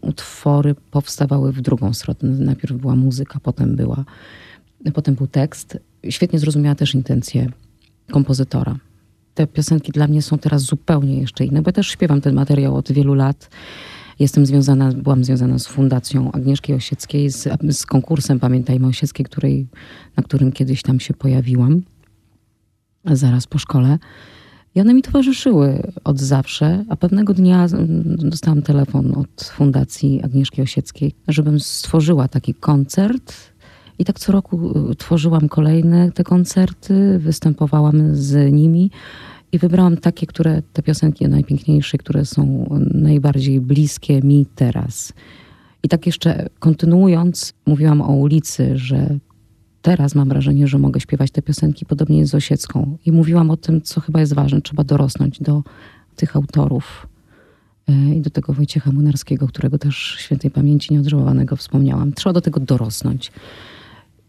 utwory powstawały w drugą stronę. Najpierw była muzyka, potem była, potem był tekst. Świetnie zrozumiała też intencje kompozytora. Te piosenki dla mnie są teraz zupełnie jeszcze inne, bo ja też śpiewam ten materiał od wielu lat. Jestem związana, byłam związana z Fundacją Agnieszki Osieckiej, z, z konkursem Pamiętajmy Osieckiej, której, na którym kiedyś tam się pojawiłam, zaraz po szkole. I one mi towarzyszyły od zawsze, a pewnego dnia dostałam telefon od Fundacji Agnieszki Osieckiej, żebym stworzyła taki koncert. I tak co roku y, tworzyłam kolejne te koncerty, występowałam z nimi i wybrałam takie, które te piosenki najpiękniejsze, które są najbardziej bliskie mi teraz. I tak jeszcze kontynuując, mówiłam o ulicy, że teraz mam wrażenie, że mogę śpiewać te piosenki podobnie z Osiecką. I mówiłam o tym, co chyba jest ważne. Trzeba dorosnąć do tych autorów e, i do tego Wojciecha Munarskiego, którego też świętej pamięci nieodżałowanego wspomniałam. Trzeba do tego dorosnąć.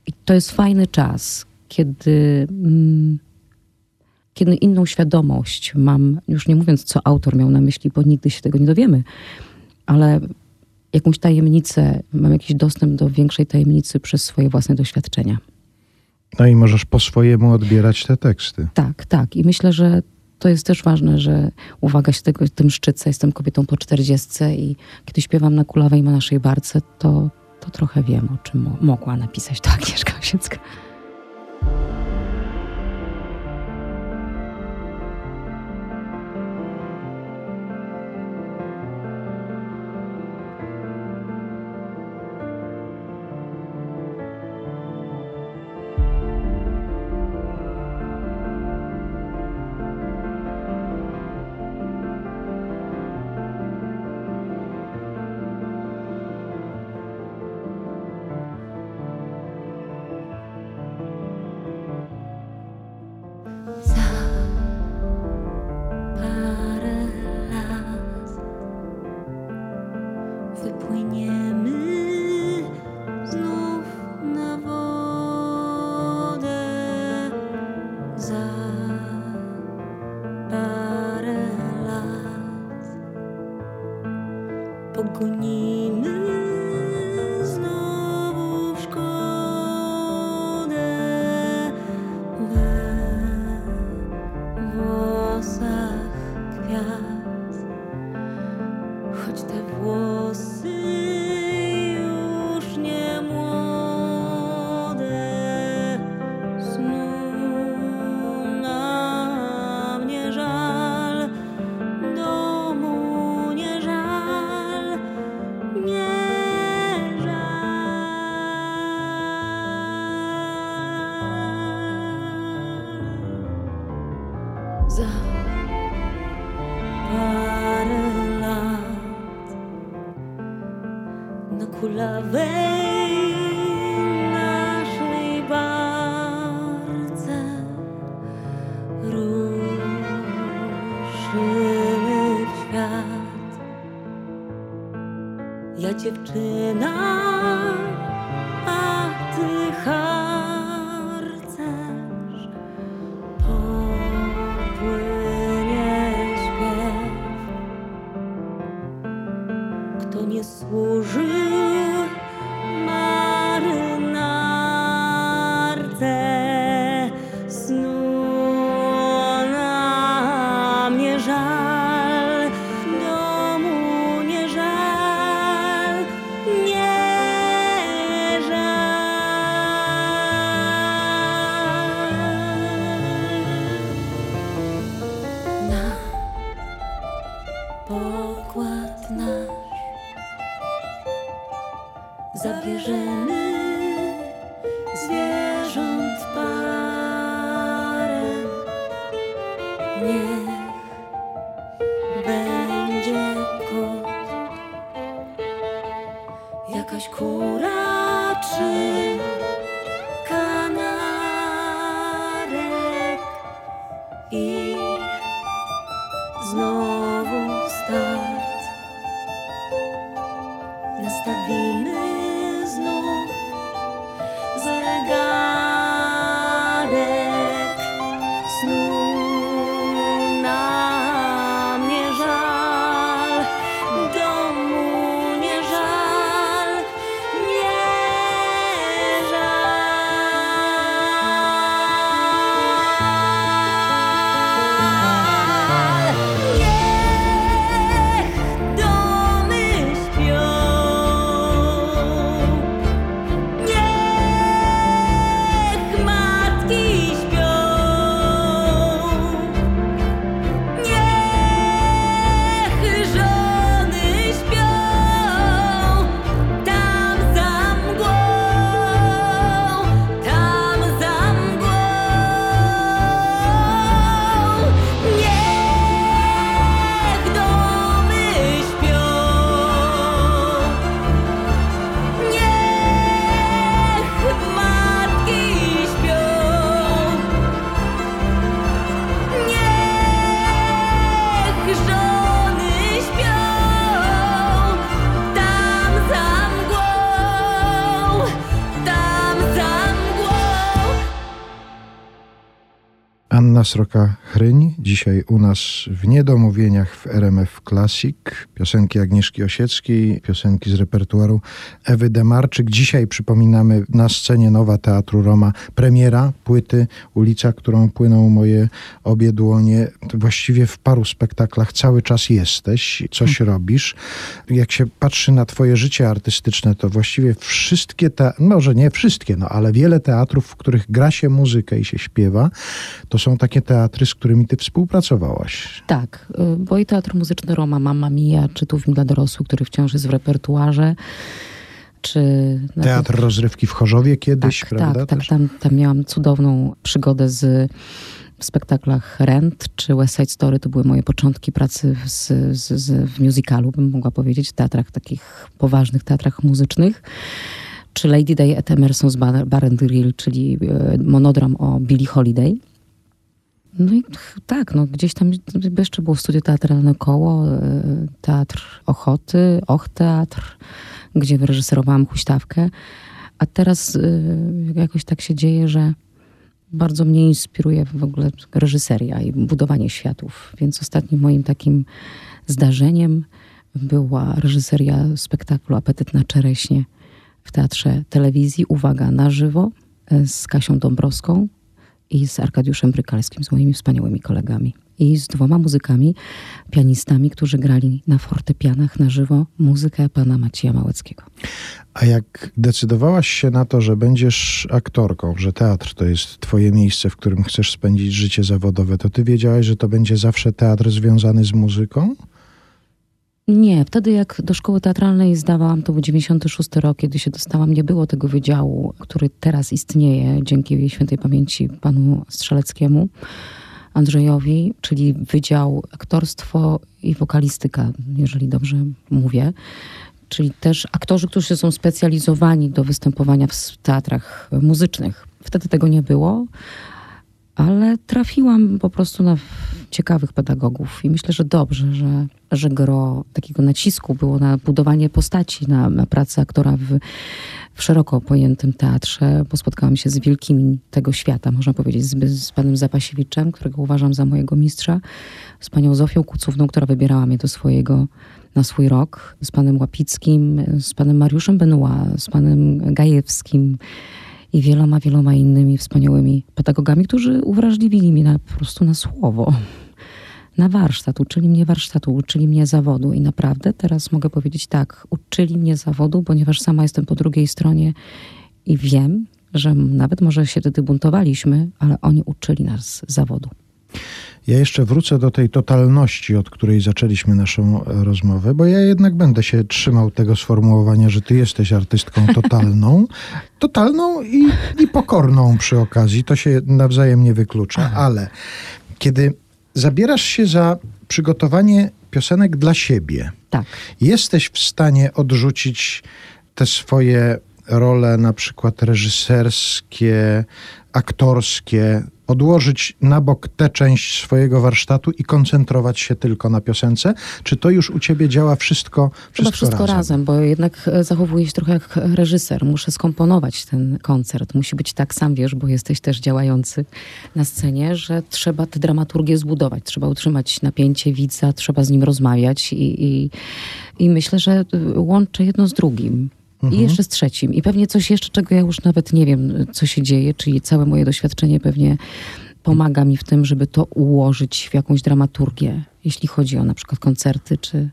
I to jest fajny czas, kiedy, mm, kiedy inną świadomość mam, już nie mówiąc, co autor miał na myśli, bo nigdy się tego nie dowiemy, ale jakąś tajemnicę, mam jakiś dostęp do większej tajemnicy przez swoje własne doświadczenia. No i możesz po swojemu odbierać te teksty. Tak, tak. I myślę, że to jest też ważne, że uwaga się tego, tym szczycę. Jestem kobietą po czterdziestce i kiedy śpiewam na kulawej ma naszej barce, to, to trochę wiem, o czym mo- mogła napisać to Agnieszka Osiecka. Jakaś kura Anna Sroka-Chryń, dzisiaj u nas w Niedomówieniach w RMF Classic. Piosenki Agnieszki Osieckiej, piosenki z repertuaru Ewy Demarczyk. Dzisiaj przypominamy na scenie Nowa Teatru Roma premiera płyty Ulica, którą płyną moje obie dłonie. Właściwie w paru spektaklach cały czas jesteś, coś robisz. Jak się patrzy na twoje życie artystyczne, to właściwie wszystkie te, może nie wszystkie, no ale wiele teatrów, w których gra się muzykę i się śpiewa, to są takie teatry, z którymi ty współpracowałaś. Tak, y, bo i Teatr Muzyczny Roma, Mamma Mia, czy tu film dla dorosłych, który wciąż jest w repertuarze, czy... Teatr rozrywki w Chorzowie kiedyś, tak, prawda? Tak, tak, tam, tam miałam cudowną przygodę z w spektaklach Rent czy West Side Story. To były moje początki pracy z, z, z, w musicalu, bym mogła powiedzieć, w teatrach takich poważnych, teatrach muzycznych. Czy Lady Day at Emerson's Bar, and Grill, czyli e, monodram o Billie Holiday. No i tak, no gdzieś tam jeszcze było studio teatralne koło, e, teatr Ochoty, Och Teatr, gdzie wyreżyserowałam huśtawkę. A teraz y, jakoś tak się dzieje, że bardzo mnie inspiruje w ogóle reżyseria i budowanie światów. Więc ostatnim moim takim zdarzeniem była reżyseria spektaklu Apetyt na czereśnie w Teatrze Telewizji. Uwaga, na żywo e, z Kasią Dąbrowską i z Arkadiuszem Brykalskim, z moimi wspaniałymi kolegami. I z dwoma muzykami, pianistami, którzy grali na fortepianach na żywo muzykę pana Macieja Małeckiego. A jak decydowałaś się na to, że będziesz aktorką, że teatr to jest twoje miejsce, w którym chcesz spędzić życie zawodowe, to ty wiedziałaś, że to będzie zawsze teatr związany z muzyką? Nie, wtedy jak do szkoły teatralnej zdawałam, to był 96 rok, kiedy się dostałam, nie było tego wydziału, który teraz istnieje dzięki świętej pamięci panu Strzeleckiemu, Andrzejowi, czyli Wydział Aktorstwo i Wokalistyka, jeżeli dobrze mówię. czyli też aktorzy, którzy są specjalizowani do występowania w teatrach muzycznych. Wtedy tego nie było, ale trafiłam po prostu na ciekawych pedagogów i myślę, że dobrze, że, że gro takiego nacisku było na budowanie postaci, na, na pracę aktora w, w szeroko pojętym teatrze, bo spotkałam się z wielkimi tego świata, można powiedzieć, z, z panem Zapasiewiczem, którego uważam za mojego mistrza, z panią Zofią Kucówną, która wybierała mnie do swojego na swój rok, z panem Łapickim, z panem Mariuszem Benua, z panem Gajewskim, i wieloma, wieloma innymi wspaniałymi pedagogami, którzy uwrażliwili mnie na, po prostu na słowo, na warsztat. Uczyli mnie warsztatu, uczyli mnie zawodu i naprawdę teraz mogę powiedzieć tak, uczyli mnie zawodu, ponieważ sama jestem po drugiej stronie i wiem, że nawet może się wtedy buntowaliśmy, ale oni uczyli nas zawodu. Ja jeszcze wrócę do tej totalności, od której zaczęliśmy naszą rozmowę, bo ja jednak będę się trzymał tego sformułowania, że ty jesteś artystką totalną. Totalną i, i pokorną przy okazji. To się nawzajem nie wyklucza, ale kiedy zabierasz się za przygotowanie piosenek dla siebie, tak. jesteś w stanie odrzucić te swoje role, na przykład reżyserskie, aktorskie, odłożyć na bok tę część swojego warsztatu i koncentrować się tylko na piosence? Czy to już u ciebie działa wszystko, wszystko, Chyba wszystko razem? razem? bo jednak e, zachowuję się trochę jak reżyser. Muszę skomponować ten koncert. Musi być tak, sam wiesz, bo jesteś też działający na scenie, że trzeba tę dramaturgię zbudować. Trzeba utrzymać napięcie widza, trzeba z nim rozmawiać i, i, i myślę, że e, łączę jedno z drugim. Mhm. I jeszcze z trzecim. I pewnie coś jeszcze, czego ja już nawet nie wiem, co się dzieje, czyli całe moje doświadczenie pewnie pomaga mi w tym, żeby to ułożyć w jakąś dramaturgię, jeśli chodzi o na przykład koncerty, czy...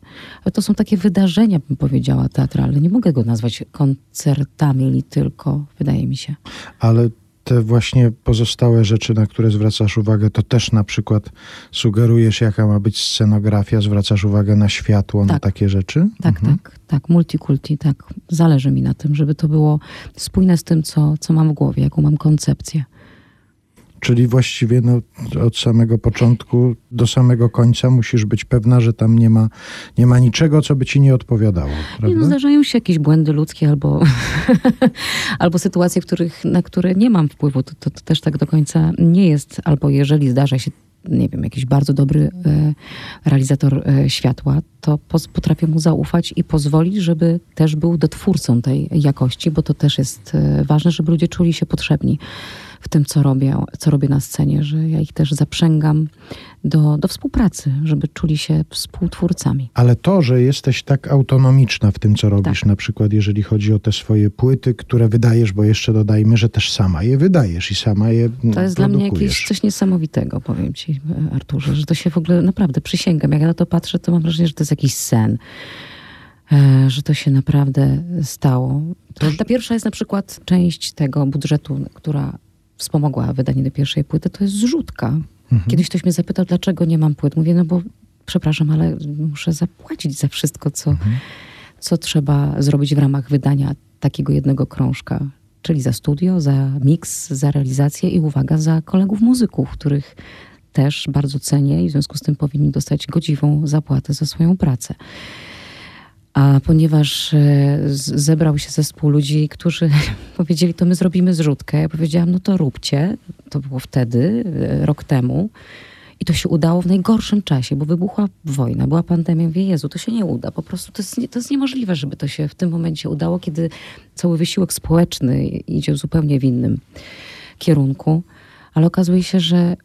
To są takie wydarzenia, bym powiedziała, teatralne. Nie mogę go nazwać koncertami tylko, wydaje mi się. Ale te właśnie pozostałe rzeczy, na które zwracasz uwagę, to też na przykład sugerujesz, jaka ma być scenografia, zwracasz uwagę na światło, tak. na takie rzeczy? Tak, mhm. tak, tak. Multikulti, tak. Zależy mi na tym, żeby to było spójne z tym, co, co mam w głowie, jaką mam koncepcję. Czyli właściwie no, od samego początku do samego końca musisz być pewna, że tam nie ma, nie ma niczego, co by ci nie odpowiadało. Nie, no, zdarzają się jakieś błędy ludzkie albo, albo sytuacje, których, na które nie mam wpływu. To, to, to, też tak do końca nie jest. Albo jeżeli zdarza się, nie wiem, jakiś bardzo dobry e, realizator e, światła, to potrafię mu zaufać i pozwolić, żeby też był dotwórcą tej jakości, bo to też jest e, ważne, żeby ludzie czuli się potrzebni w tym, co robię, co robię na scenie, że ja ich też zaprzęgam do, do współpracy, żeby czuli się współtwórcami. Ale to, że jesteś tak autonomiczna w tym, co robisz, tak. na przykład jeżeli chodzi o te swoje płyty, które wydajesz, bo jeszcze dodajmy, że też sama je wydajesz i sama je To jest dla mnie jakieś coś niesamowitego, powiem ci, Arturze, że to się w ogóle naprawdę przysięgam. Jak ja na to patrzę, to mam wrażenie, że to jest jakiś sen e, że to się naprawdę stało. Ta pierwsza jest na przykład część tego budżetu, która wspomogła wydanie do pierwszej płyty, to jest zrzutka. Mhm. Kiedyś ktoś mnie zapytał, dlaczego nie mam płyt. Mówię, no bo przepraszam, ale muszę zapłacić za wszystko, co, mhm. co trzeba zrobić w ramach wydania takiego jednego krążka. Czyli za studio, za miks, za realizację i uwaga, za kolegów muzyków, których też bardzo cenię i w związku z tym powinni dostać godziwą zapłatę za swoją pracę. A ponieważ e, zebrał się zespół ludzi, którzy powiedzieli, to my zrobimy zrzutkę, ja powiedziałam, no to róbcie. To było wtedy, e, rok temu. I to się udało w najgorszym czasie, bo wybuchła wojna, była pandemia. Mówię, Jezu, to się nie uda. Po prostu to jest, to jest niemożliwe, żeby to się w tym momencie udało, kiedy cały wysiłek społeczny idzie zupełnie w innym kierunku. Ale okazuje się, że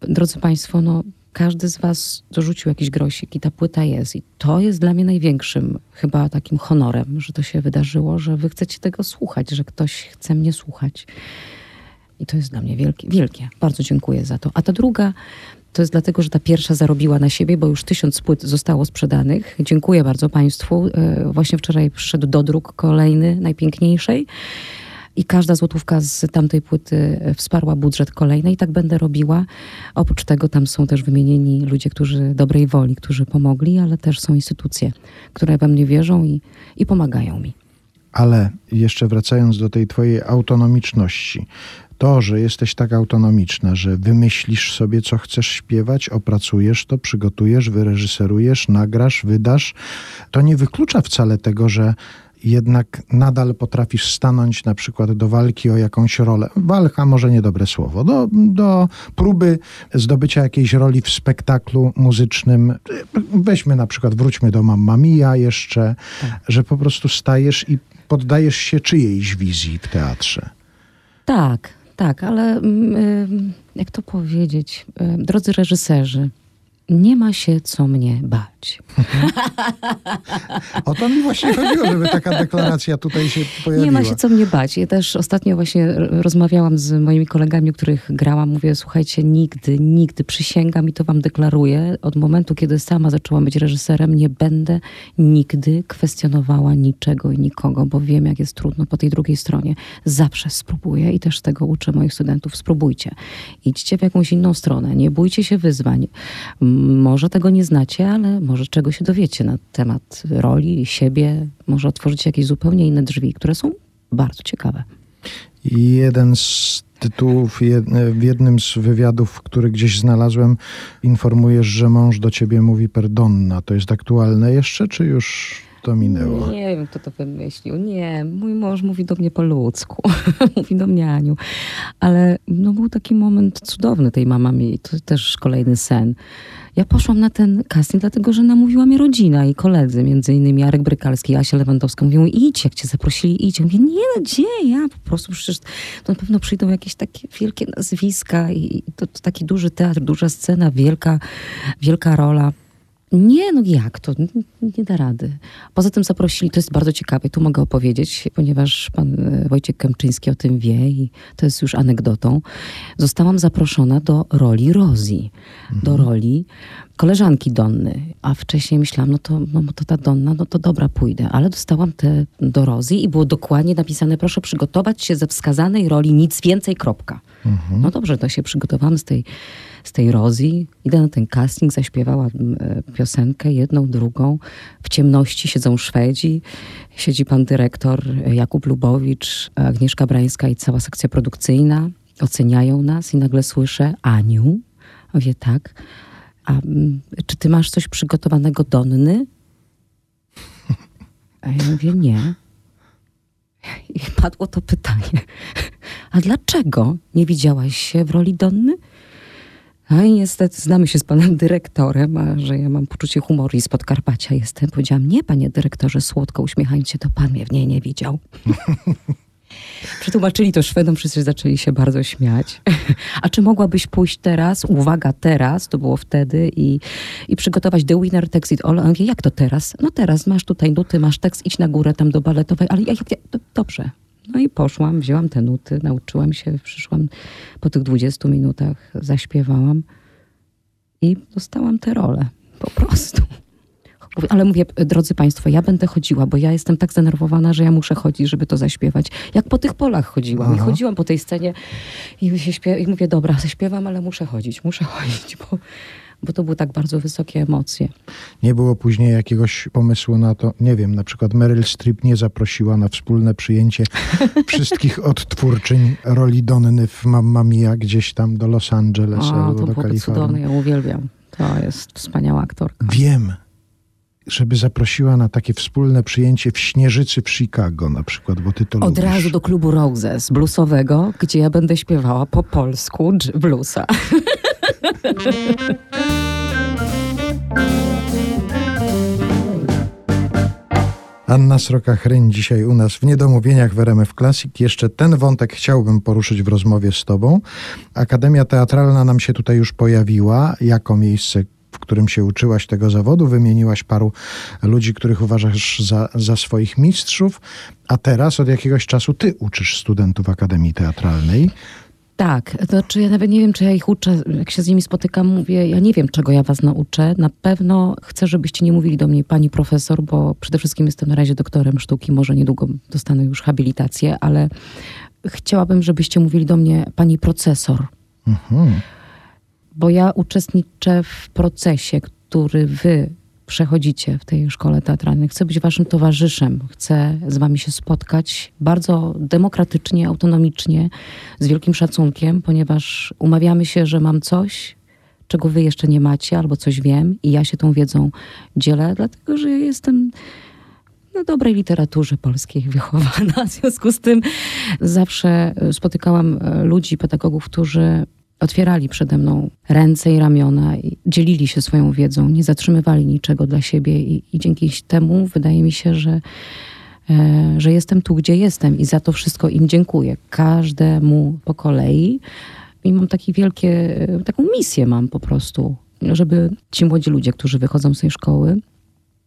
drodzy Państwo, no, każdy z was dorzucił jakiś grosik i ta płyta jest. I to jest dla mnie największym chyba takim honorem, że to się wydarzyło, że wy chcecie tego słuchać, że ktoś chce mnie słuchać. I to jest dla mnie wielkie. wielkie. Bardzo dziękuję za to. A ta druga to jest dlatego, że ta pierwsza zarobiła na siebie, bo już tysiąc płyt zostało sprzedanych. Dziękuję bardzo Państwu. E, właśnie wczoraj przyszedł dodruk kolejny, najpiękniejszej i każda złotówka z tamtej płyty wsparła budżet kolejnej i tak będę robiła. Oprócz tego tam są też wymienieni ludzie, którzy dobrej woli, którzy pomogli, ale też są instytucje, które we mnie wierzą i, i pomagają mi. Ale jeszcze wracając do tej twojej autonomiczności, To, że jesteś tak autonomiczna, że wymyślisz sobie, co chcesz śpiewać, opracujesz to, przygotujesz, wyreżyserujesz, nagrasz, wydasz, to nie wyklucza wcale tego, że jednak nadal potrafisz stanąć na przykład do walki o jakąś rolę. Walka może niedobre słowo. Do, do próby zdobycia jakiejś roli w spektaklu muzycznym. Weźmy na przykład, wróćmy do Mamma Mia jeszcze, że po prostu stajesz i poddajesz się czyjejś wizji w teatrze. Tak, tak, ale mm, y, jak to powiedzieć, y, drodzy reżyserzy, nie ma się co mnie bać. O to mi właśnie chodziło, żeby taka deklaracja tutaj się pojawiła. Nie ma się co mnie bać. Ja też ostatnio właśnie rozmawiałam z moimi kolegami, których grałam. Mówię, słuchajcie, nigdy, nigdy, przysięgam i to wam deklaruję, od momentu, kiedy sama zaczęłam być reżyserem, nie będę nigdy kwestionowała niczego i nikogo, bo wiem, jak jest trudno po tej drugiej stronie. Zawsze spróbuję i też tego uczę moich studentów. Spróbujcie. Idźcie w jakąś inną stronę. Nie bójcie się wyzwań. Może tego nie znacie, ale może czego się dowiecie na temat roli, siebie. Może otworzycie jakieś zupełnie inne drzwi, które są bardzo ciekawe. Jeden z tytułów w jednym z wywiadów, który gdzieś znalazłem, informujesz, że mąż do ciebie mówi perdonna. To jest aktualne jeszcze, czy już to minęło? Nie wiem, kto to wymyślił. Nie, mój mąż mówi do mnie po ludzku. mówi do mnie Aniu. Ale no, był taki moment cudowny tej mama mi. To też kolejny sen. Ja poszłam na ten casting, dlatego że namówiła mnie rodzina i koledzy, między innymi Jarek Brykalski i Asia Lewandowska. Mówią, idź, jak cię zaprosili, idź. Ja mówię, nie no, gdzie ja? Po prostu przecież to na pewno przyjdą jakieś takie wielkie nazwiska i to, to taki duży teatr, duża scena, wielka, wielka rola. Nie, no jak to? Nie, da rady. Poza tym zaprosili, to jest bardzo ciekawe, tu mogę opowiedzieć, ponieważ pan e, Wojciech Kępczyński o tym wie i to jest już anegdotą. Zostałam zaproszona do roli Rosji, do roli koleżanki Donny, a wcześniej myślałam, no to, no to ta Donna, no to dobra, pójdę, ale dostałam te do Rosji i było dokładnie napisane, proszę przygotować się ze wskazanej roli, nic więcej, kropka. No dobrze, to się przygotowałam z tej, z tej Rosji, idę na ten casting, zaśpiewałam e, piosenkę, jedną, drugą. W ciemności siedzą Szwedzi, siedzi pan dyrektor e, Jakub Lubowicz, Agnieszka Brańska i cała sekcja produkcyjna. Oceniają nas i nagle słyszę Aniu. Mówię tak. A czy ty masz coś przygotowanego Donny? A ja mówię nie. I padło to pytanie. A dlaczego nie widziałaś się w roli Donny? A i niestety znamy się z panem dyrektorem, a że ja mam poczucie humoru i z Podkarpacia jestem. Powiedziałam, nie panie dyrektorze, słodko uśmiechając się, to pan mnie w niej nie widział. Przetłumaczyli to Szwedom, wszyscy zaczęli się bardzo śmiać. A czy mogłabyś pójść teraz, uwaga, teraz, to było wtedy, i, i przygotować The Winner Takes It All? On mówi, jak to teraz? No teraz, masz tutaj nuty, masz tekst, idź na górę tam do baletowej, ale ja, ja, do- dobrze. No i poszłam, wzięłam te nuty, nauczyłam się, przyszłam po tych 20 minutach, zaśpiewałam i dostałam tę rolę, po prostu. Ale mówię, drodzy Państwo, ja będę chodziła, bo ja jestem tak zdenerwowana, że ja muszę chodzić, żeby to zaśpiewać. Jak po tych polach chodziłam. I Aha. chodziłam po tej scenie i, się śpiew- i mówię, dobra, zaśpiewam, ale muszę chodzić, muszę chodzić, bo, bo to były tak bardzo wysokie emocje. Nie było później jakiegoś pomysłu na to, nie wiem, na przykład Meryl Streep nie zaprosiła na wspólne przyjęcie wszystkich odtwórczyń roli Donny w Mamma Mia gdzieś tam do Los Angeles O, albo to do byłoby Kalifornii. cudowne, ja uwielbiam. To jest wspaniała aktorka. Wiem, żeby zaprosiła na takie wspólne przyjęcie w Śnieżycy w Chicago na przykład, bo ty to Od lubisz. razu do klubu Roses bluesowego, gdzie ja będę śpiewała po polsku bluesa. Anna Sroka-Chryń dzisiaj u nas w Niedomówieniach w RMF Classic. Jeszcze ten wątek chciałbym poruszyć w rozmowie z tobą. Akademia Teatralna nam się tutaj już pojawiła jako miejsce, w którym się uczyłaś tego zawodu. Wymieniłaś paru ludzi, których uważasz za, za swoich mistrzów, a teraz od jakiegoś czasu ty uczysz studentów Akademii Teatralnej. Tak, to znaczy ja nawet nie wiem, czy ja ich uczę. Jak się z nimi spotykam, mówię, ja nie wiem, czego ja was nauczę. Na pewno chcę, żebyście nie mówili do mnie pani profesor, bo przede wszystkim jestem na razie doktorem sztuki, może niedługo dostanę już habilitację, ale chciałabym, żebyście mówili do mnie pani procesor. Mhm. bo ja uczestniczę w procesie, który wy przechodzicie w tej szkole teatralnej. Chcę być waszym towarzyszem, chcę z wami się spotkać bardzo demokratycznie, autonomicznie, z wielkim szacunkiem, ponieważ umawiamy się, że mam coś, czego wy jeszcze nie macie, albo coś wiem i ja się tą wiedzą dzielę, dlatego że ja jestem na dobrej literaturze polskiej wychowana. W związku z tym zawsze spotykałam e, ludzi, pedagogów, którzy otwierali przede mną ręce i ramiona i dzielili się swoją wiedzą, nie zatrzymywali niczego dla siebie i, i dzięki temu wydaje mi się, że, e, że jestem tu, gdzie jestem i za to wszystko im dziękuję. Każdemu po kolei. I mam takie wielkie, e, taką misję mam po prostu, żeby ci młodzi ludzie, którzy wychodzą z tej szkoły,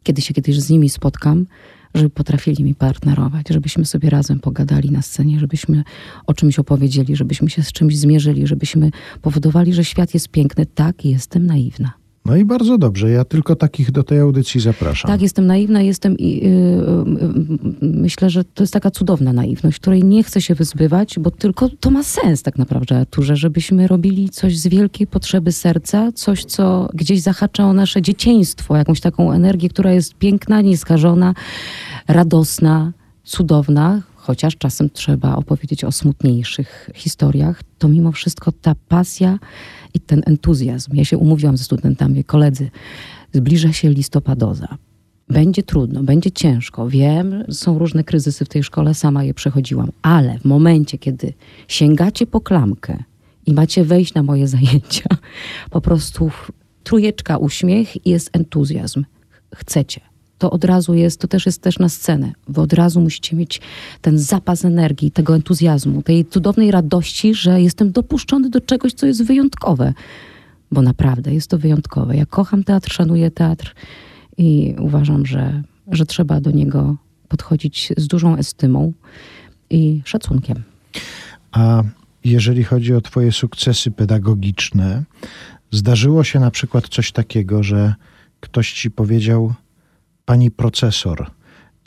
kiedy się kiedyś z nimi spotkam, żeby potrafili mi partnerować, żebyśmy sobie razem pogadali na scenie, żebyśmy o czymś opowiedzieli, żebyśmy się z czymś zmierzyli, żebyśmy powodowali, że świat jest piękny. Tak, jestem naiwna. No i bardzo dobrze. Ja tylko takich do tej audycji zapraszam. Tak, jestem naiwna, jestem i yy, yy, myślę, że to jest taka cudowna naiwność, której nie chcę się wyzbywać, bo tylko to ma sens tak naprawdę, Arturze, żebyśmy robili coś z wielkiej potrzeby serca, coś, co gdzieś zahacza o nasze dzieciństwo, jakąś taką energię, która jest piękna, nieskażona, radosna, cudowna, chociaż czasem trzeba opowiedzieć o smutniejszych historiach, to mimo wszystko ta pasja i ten entuzjazm. Ja się umówiłam ze studentami, koledzy, zbliża się listopadoza. Będzie trudno, będzie ciężko. Wiem, są różne kryzysy w tej szkole, sama je przechodziłam, ale w momencie, kiedy sięgacie po klamkę i macie wejść na moje zajęcia, po prostu trujeczka uśmiech i jest entuzjazm. Chcecie to od razu jest, to też jest też na scenę. Wy od razu musicie mieć ten zapas energii, tego entuzjazmu, tej cudownej radości, że jestem dopuszczony do czegoś, co jest wyjątkowe. Bo naprawdę jest to wyjątkowe. Ja kocham teatr, szanuję teatr i uważam, że, że trzeba do niego podchodzić z dużą estymą i szacunkiem. A jeżeli chodzi o Twoje sukcesy pedagogiczne, zdarzyło się na przykład coś takiego, że ktoś ci powiedział: pani procesor,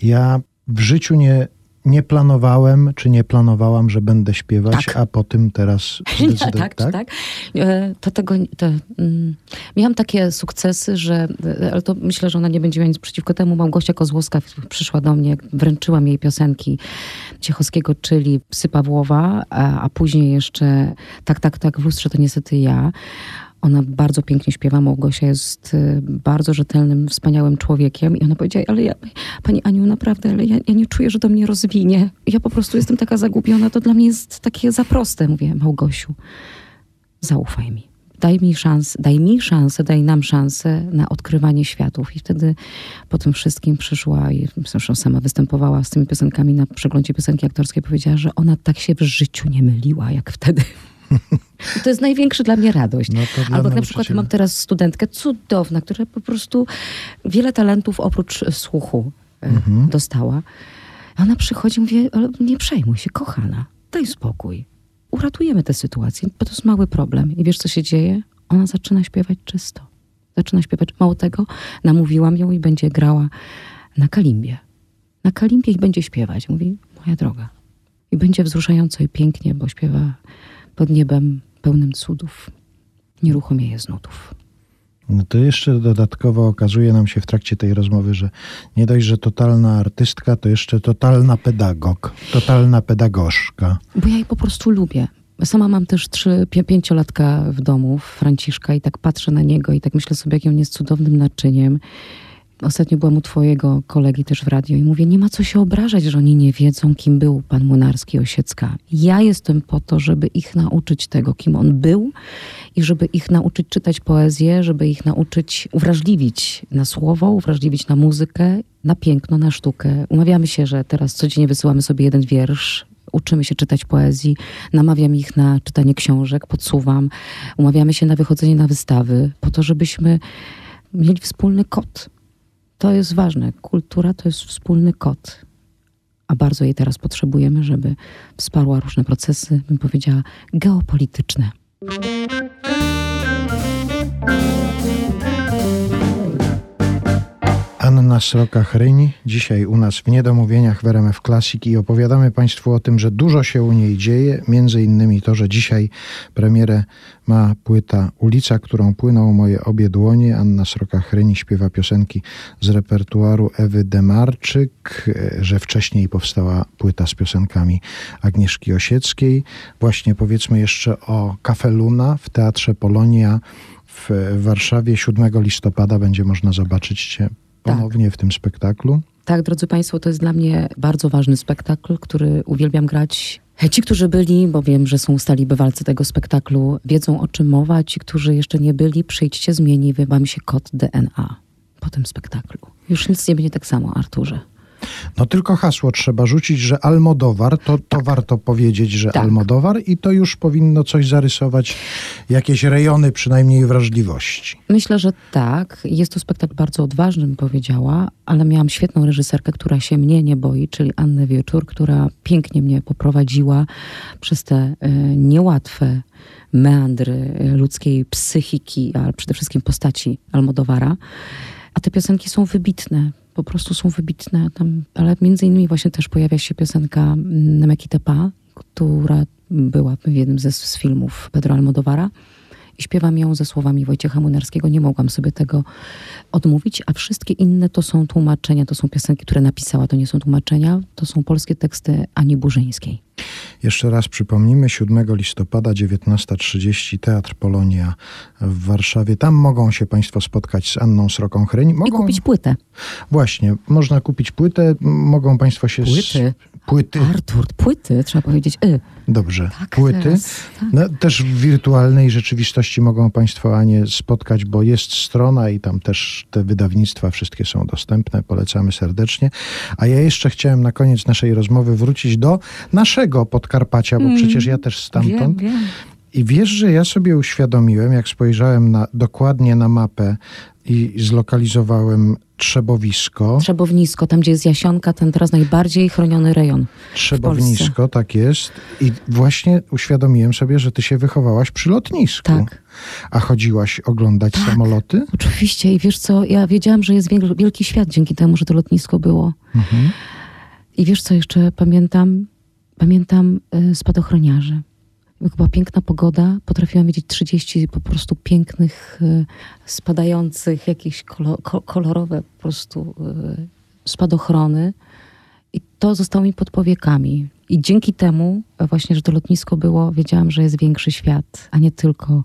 ja w życiu nie, nie planowałem, czy nie planowałam, że będę śpiewać, Tak. a po tym teraz zdecydowanie. tak, tak, tak. E, To tego, to, mm, miałam takie sukcesy, że, e, ale to myślę, że ona nie będzie miała nic przeciwko temu. Małgosia Kozłowska przyszła do mnie, wręczyłam jej piosenki Ciechowskiego, czyli Psy Pawłowa, a, a później jeszcze Tak, tak, tak, w lustrze to niestety ja. Ona bardzo pięknie śpiewa. Małgosia jest y, bardzo rzetelnym, wspaniałym człowiekiem. I ona powiedziała, ale ja, pani Aniu, naprawdę, ale ja, ja nie czuję, że to mnie rozwinie. Ja po prostu jestem taka zagubiona. To dla mnie jest takie za proste. Mówię, Małgosiu, zaufaj mi. Daj mi szansę, daj mi szansę, daj nam szansę na odkrywanie światów. I wtedy po tym wszystkim przyszła i zresztą sama występowała z tymi piosenkami na przeglądzie piosenki aktorskiej. Powiedziała, że ona tak się w życiu nie myliła, jak wtedy. I to jest największa dla mnie radość. No Albo na przykład mam teraz studentkę cudowna, która po prostu wiele talentów oprócz słuchu e, Mhm. dostała. Ona przychodzi i mówi, ale nie przejmuj się, kochana, daj spokój. Uratujemy tę sytuację, bo to jest mały problem. I wiesz, co się dzieje? Ona zaczyna śpiewać czysto. Zaczyna śpiewać. Mało tego, namówiłam ją i będzie grała na kalimbie. Na kalimbie i będzie śpiewać. Mówi, moja droga. I będzie wzruszająco i pięknie, bo śpiewa pod niebem pełnym cudów. Nieruchomieje z nutów. No to jeszcze dodatkowo okazuje nam się w trakcie tej rozmowy, że nie dość, że totalna artystka, to jeszcze totalna pedagog, totalna pedagogzka. Bo ja jej po prostu lubię. Sama mam też trzy, pię, pięciolatka w domu, Franciszka, i tak patrzę na niego i tak myślę sobie, jakim on jest cudownym naczyniem. Ostatnio byłam u twojego kolegi też w radio i mówię, nie ma co się obrażać, że oni nie wiedzą, kim był pan Młynarski Osiecka. Ja jestem po to, żeby ich nauczyć tego, kim on był i żeby ich nauczyć czytać poezję, żeby ich nauczyć uwrażliwić na słowo, uwrażliwić na muzykę, na piękno, na sztukę. Umawiamy się, że teraz codziennie wysyłamy sobie jeden wiersz, uczymy się czytać poezji, namawiam ich na czytanie książek, podsuwam, umawiamy się na wychodzenie na wystawy, po to, żebyśmy mieli wspólny kod. To jest ważne. Kultura to jest wspólny kod. A bardzo jej teraz potrzebujemy, żeby wsparła różne procesy, bym powiedziała, geopolityczne. Anna Sroka-Chryń, dzisiaj u nas w Niedomówieniach w RMF Classic i opowiadamy Państwu o tym, że dużo się u niej dzieje, między innymi to, że dzisiaj premierę ma płyta Ulica, którą płyną moje obie dłonie. Anna Sroka-Chryń śpiewa piosenki z repertuaru Ewy Demarczyk, że wcześniej powstała płyta z piosenkami Agnieszki Osieckiej. Właśnie powiedzmy jeszcze o Cafe Luna w Teatrze Polonia w Warszawie 7 listopada będzie można zobaczyć Ponownie w tym spektaklu. Tak, drodzy Państwo, to jest dla mnie bardzo ważny spektakl, który uwielbiam grać. Ci, którzy byli, bo wiem, że są stali bywalcy tego spektaklu, wiedzą o czym mowa. Ci, którzy jeszcze nie byli, przyjdźcie, zmieni wam się kod DNA po tym spektaklu. Już nic nie będzie tak samo, Arturze. No tylko hasło trzeba rzucić, że Almodowar, to, to warto powiedzieć, że tak. Almodowar i to już powinno coś zarysować, jakieś rejony przynajmniej wrażliwości. Myślę, że tak. Jest to spektakl bardzo odważny, bym powiedziała, ale miałam świetną reżyserkę, która się mnie nie boi, czyli Annę Wieczór, która pięknie mnie poprowadziła przez te y, niełatwe meandry ludzkiej psychiki, ale przede wszystkim postaci Almodowara. A te piosenki są wybitne po prostu są wybitne. Tam, ale między innymi właśnie też pojawia się piosenka Nemekitepa, która była w jednym ze, z filmów Pedro Almodovara i śpiewam ją ze słowami Wojciecha Munarskiego. Nie mogłam sobie tego odmówić, a wszystkie inne to są tłumaczenia, to są piosenki, które napisała, to nie są tłumaczenia, to są polskie teksty Ani Burzyńskiej. Jeszcze raz przypomnimy, 7 listopada 19.30 Teatr Polonia w Warszawie. Tam mogą się Państwo spotkać z Anną Sroką-Chryń. Mogą... I kupić płytę. Właśnie, można kupić płytę, mogą Państwo się... Płyty? Płyty. Artur, płyty, trzeba powiedzieć y. Dobrze, tak, płyty. Teraz, tak. no, też w wirtualnej rzeczywistości mogą Państwo Anię spotkać, bo jest strona i tam też te wydawnictwa wszystkie są dostępne. Polecamy serdecznie. A ja jeszcze chciałem na koniec naszej rozmowy wrócić do naszego Podkarpacia, bo mm, przecież ja też stamtąd. Wiem, wiem. I wiesz, że ja sobie uświadomiłem, jak spojrzałem na, dokładnie na mapę i zlokalizowałem Trzebowisko. Trzebownisko, tam gdzie jest Jasionka, ten teraz najbardziej chroniony rejon. Trzebownisko, tak jest. I właśnie uświadomiłem sobie, że ty się wychowałaś przy lotnisku. Tak. A chodziłaś oglądać tak, samoloty? Oczywiście i wiesz co, ja wiedziałam, że jest wielki świat dzięki temu, że to lotnisko było. Mhm. I wiesz co jeszcze pamiętam? Pamiętam y, spadochroniarzy była piękna pogoda, potrafiłam widzieć 30 po prostu pięknych, e, spadających, jakieś kolorowe po prostu e, spadochrony. I to zostało mi pod powiekami. I dzięki temu właśnie, że to lotnisko było, wiedziałam, że jest większy świat, a nie tylko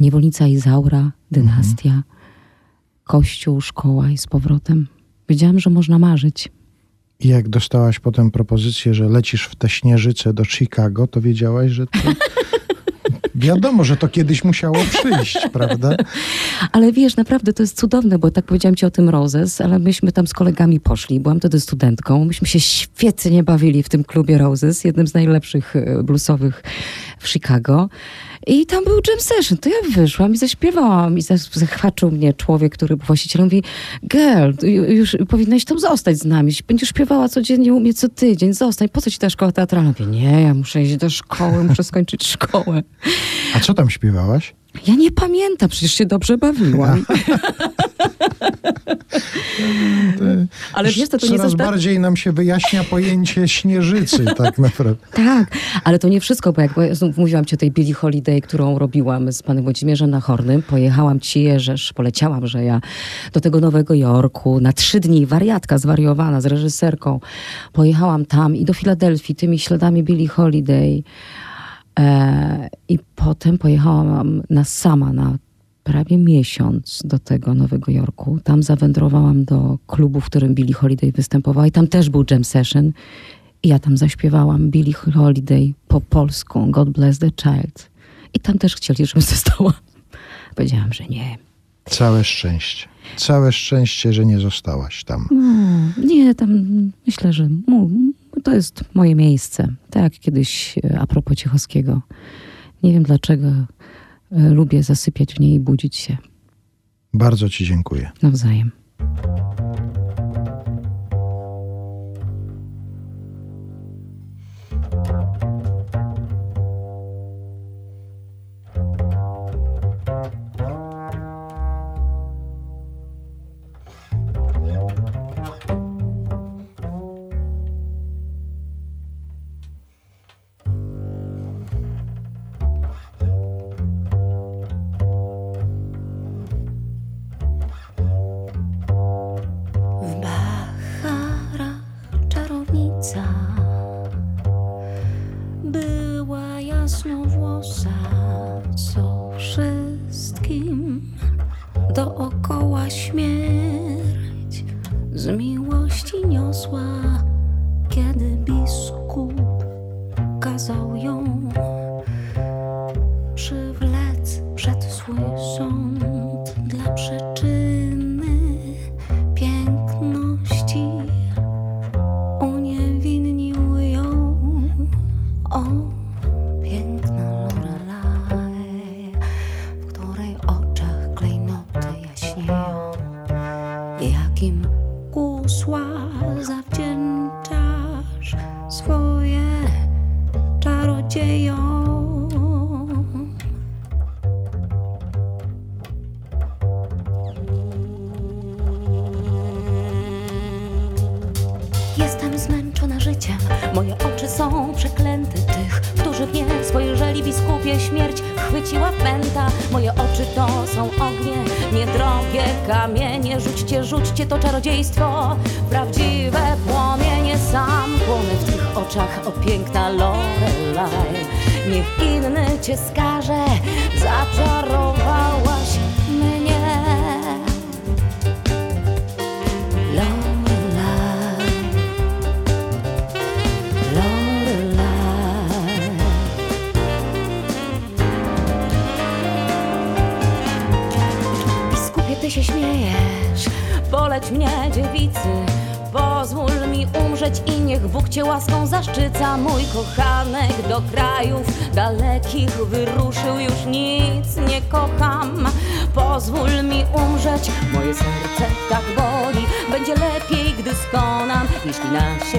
niewolnica Izaura, dynastia, mhm. kościół, szkoła i z powrotem. Wiedziałam, że można marzyć. I jak dostałaś potem propozycję, że lecisz w te śnieżyce do Chicago, to wiedziałaś, że to... Wiadomo, że to kiedyś musiało przyjść, prawda? Ale wiesz, naprawdę to jest cudowne, bo tak powiedziałam ci o tym Roses, ale myśmy tam z kolegami poszli. Byłam wtedy studentką. Myśmy się świetnie bawili w tym klubie Roses, jednym z najlepszych e, bluesowych w Chicago. I tam był jam session. To ja wyszłam i zaśpiewałam i zachwaczył mnie człowiek, który był właścicielem. Mówi, girl, już powinnaś tam zostać z nami. Będziesz śpiewała codziennie u mnie co tydzień. Zostań. Po co ci ta szkoła teatralna? Mówię, nie, ja muszę iść do szkoły, muszę skończyć szkołę. A co tam śpiewałaś? Ja nie pamiętam, przecież się dobrze bawiłam. ale wiesz, to, to nie Coraz bardziej nam się wyjaśnia pojęcie śnieżycy, tak naprawdę. tak, ale to nie wszystko, bo jak mówiłam ci o tej Billie Holiday, którą robiłam z panem Włodzimierzem Nachornym, pojechałam ci jeżesz, poleciałam, że ja do tego Nowego Jorku na trzy dni, wariatka zwariowana z reżyserką, pojechałam tam i do Filadelfii tymi śladami Billie Holiday, I potem pojechałam na sama na prawie miesiąc do tego Nowego Jorku. Tam zawędrowałam do klubu, w którym Billie Holiday występowała i tam też był jam session. I ja tam zaśpiewałam Billie Holiday po polsku, God Bless the Child. I tam też chcieli, żebym została. Powiedziałam, że nie. Całe szczęście. Całe szczęście, że nie zostałaś tam. No, nie, tam myślę, że to jest moje miejsce. Tak jak kiedyś e, a propos Ciechowskiego. Nie wiem dlaczego e, lubię zasypiać w niej i budzić się. Bardzo Ci dziękuję. Nawzajem.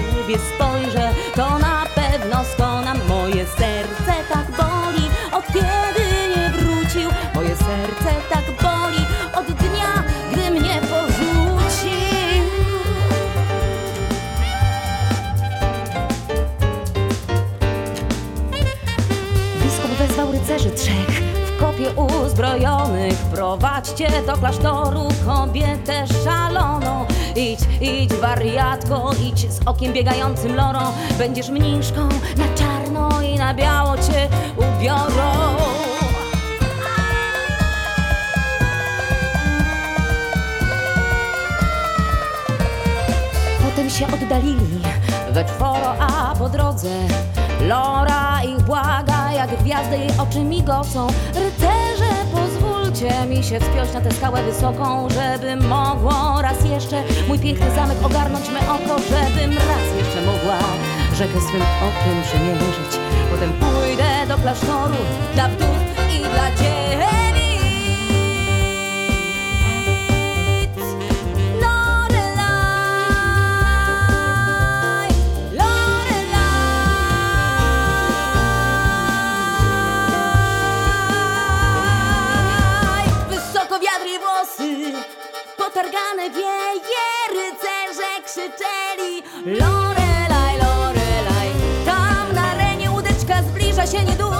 Siebie spojrzę, to na pewno skonam. Moje serce tak boli, od kiedy nie wrócił. Moje serce tak boli, od dnia, gdy mnie porzucił. Biskup wezwał rycerzy trzech w kopie uzbrojonych. Prowadźcie do klasztoru kobietę szaloną. Idź, idź wariatko, idź z okiem biegającym lorą. Będziesz mniszką na czarno i na biało cię ubiorą. Potem się oddalili we czworo, a po drodze Lora ich błaga, jak gwiazdy jej oczy migocą. Rycerze, pozwólcie mi się wspiąć na tę skałę wysoką, żebym mogło raz jeszcze mój piękny zamek ogarnąć me oko, żebym raz jeszcze mogła rzekę swym okiem przemierzyć. Potem pójdę do klasztoru dla wdów i dla dzieci. возвращение дух.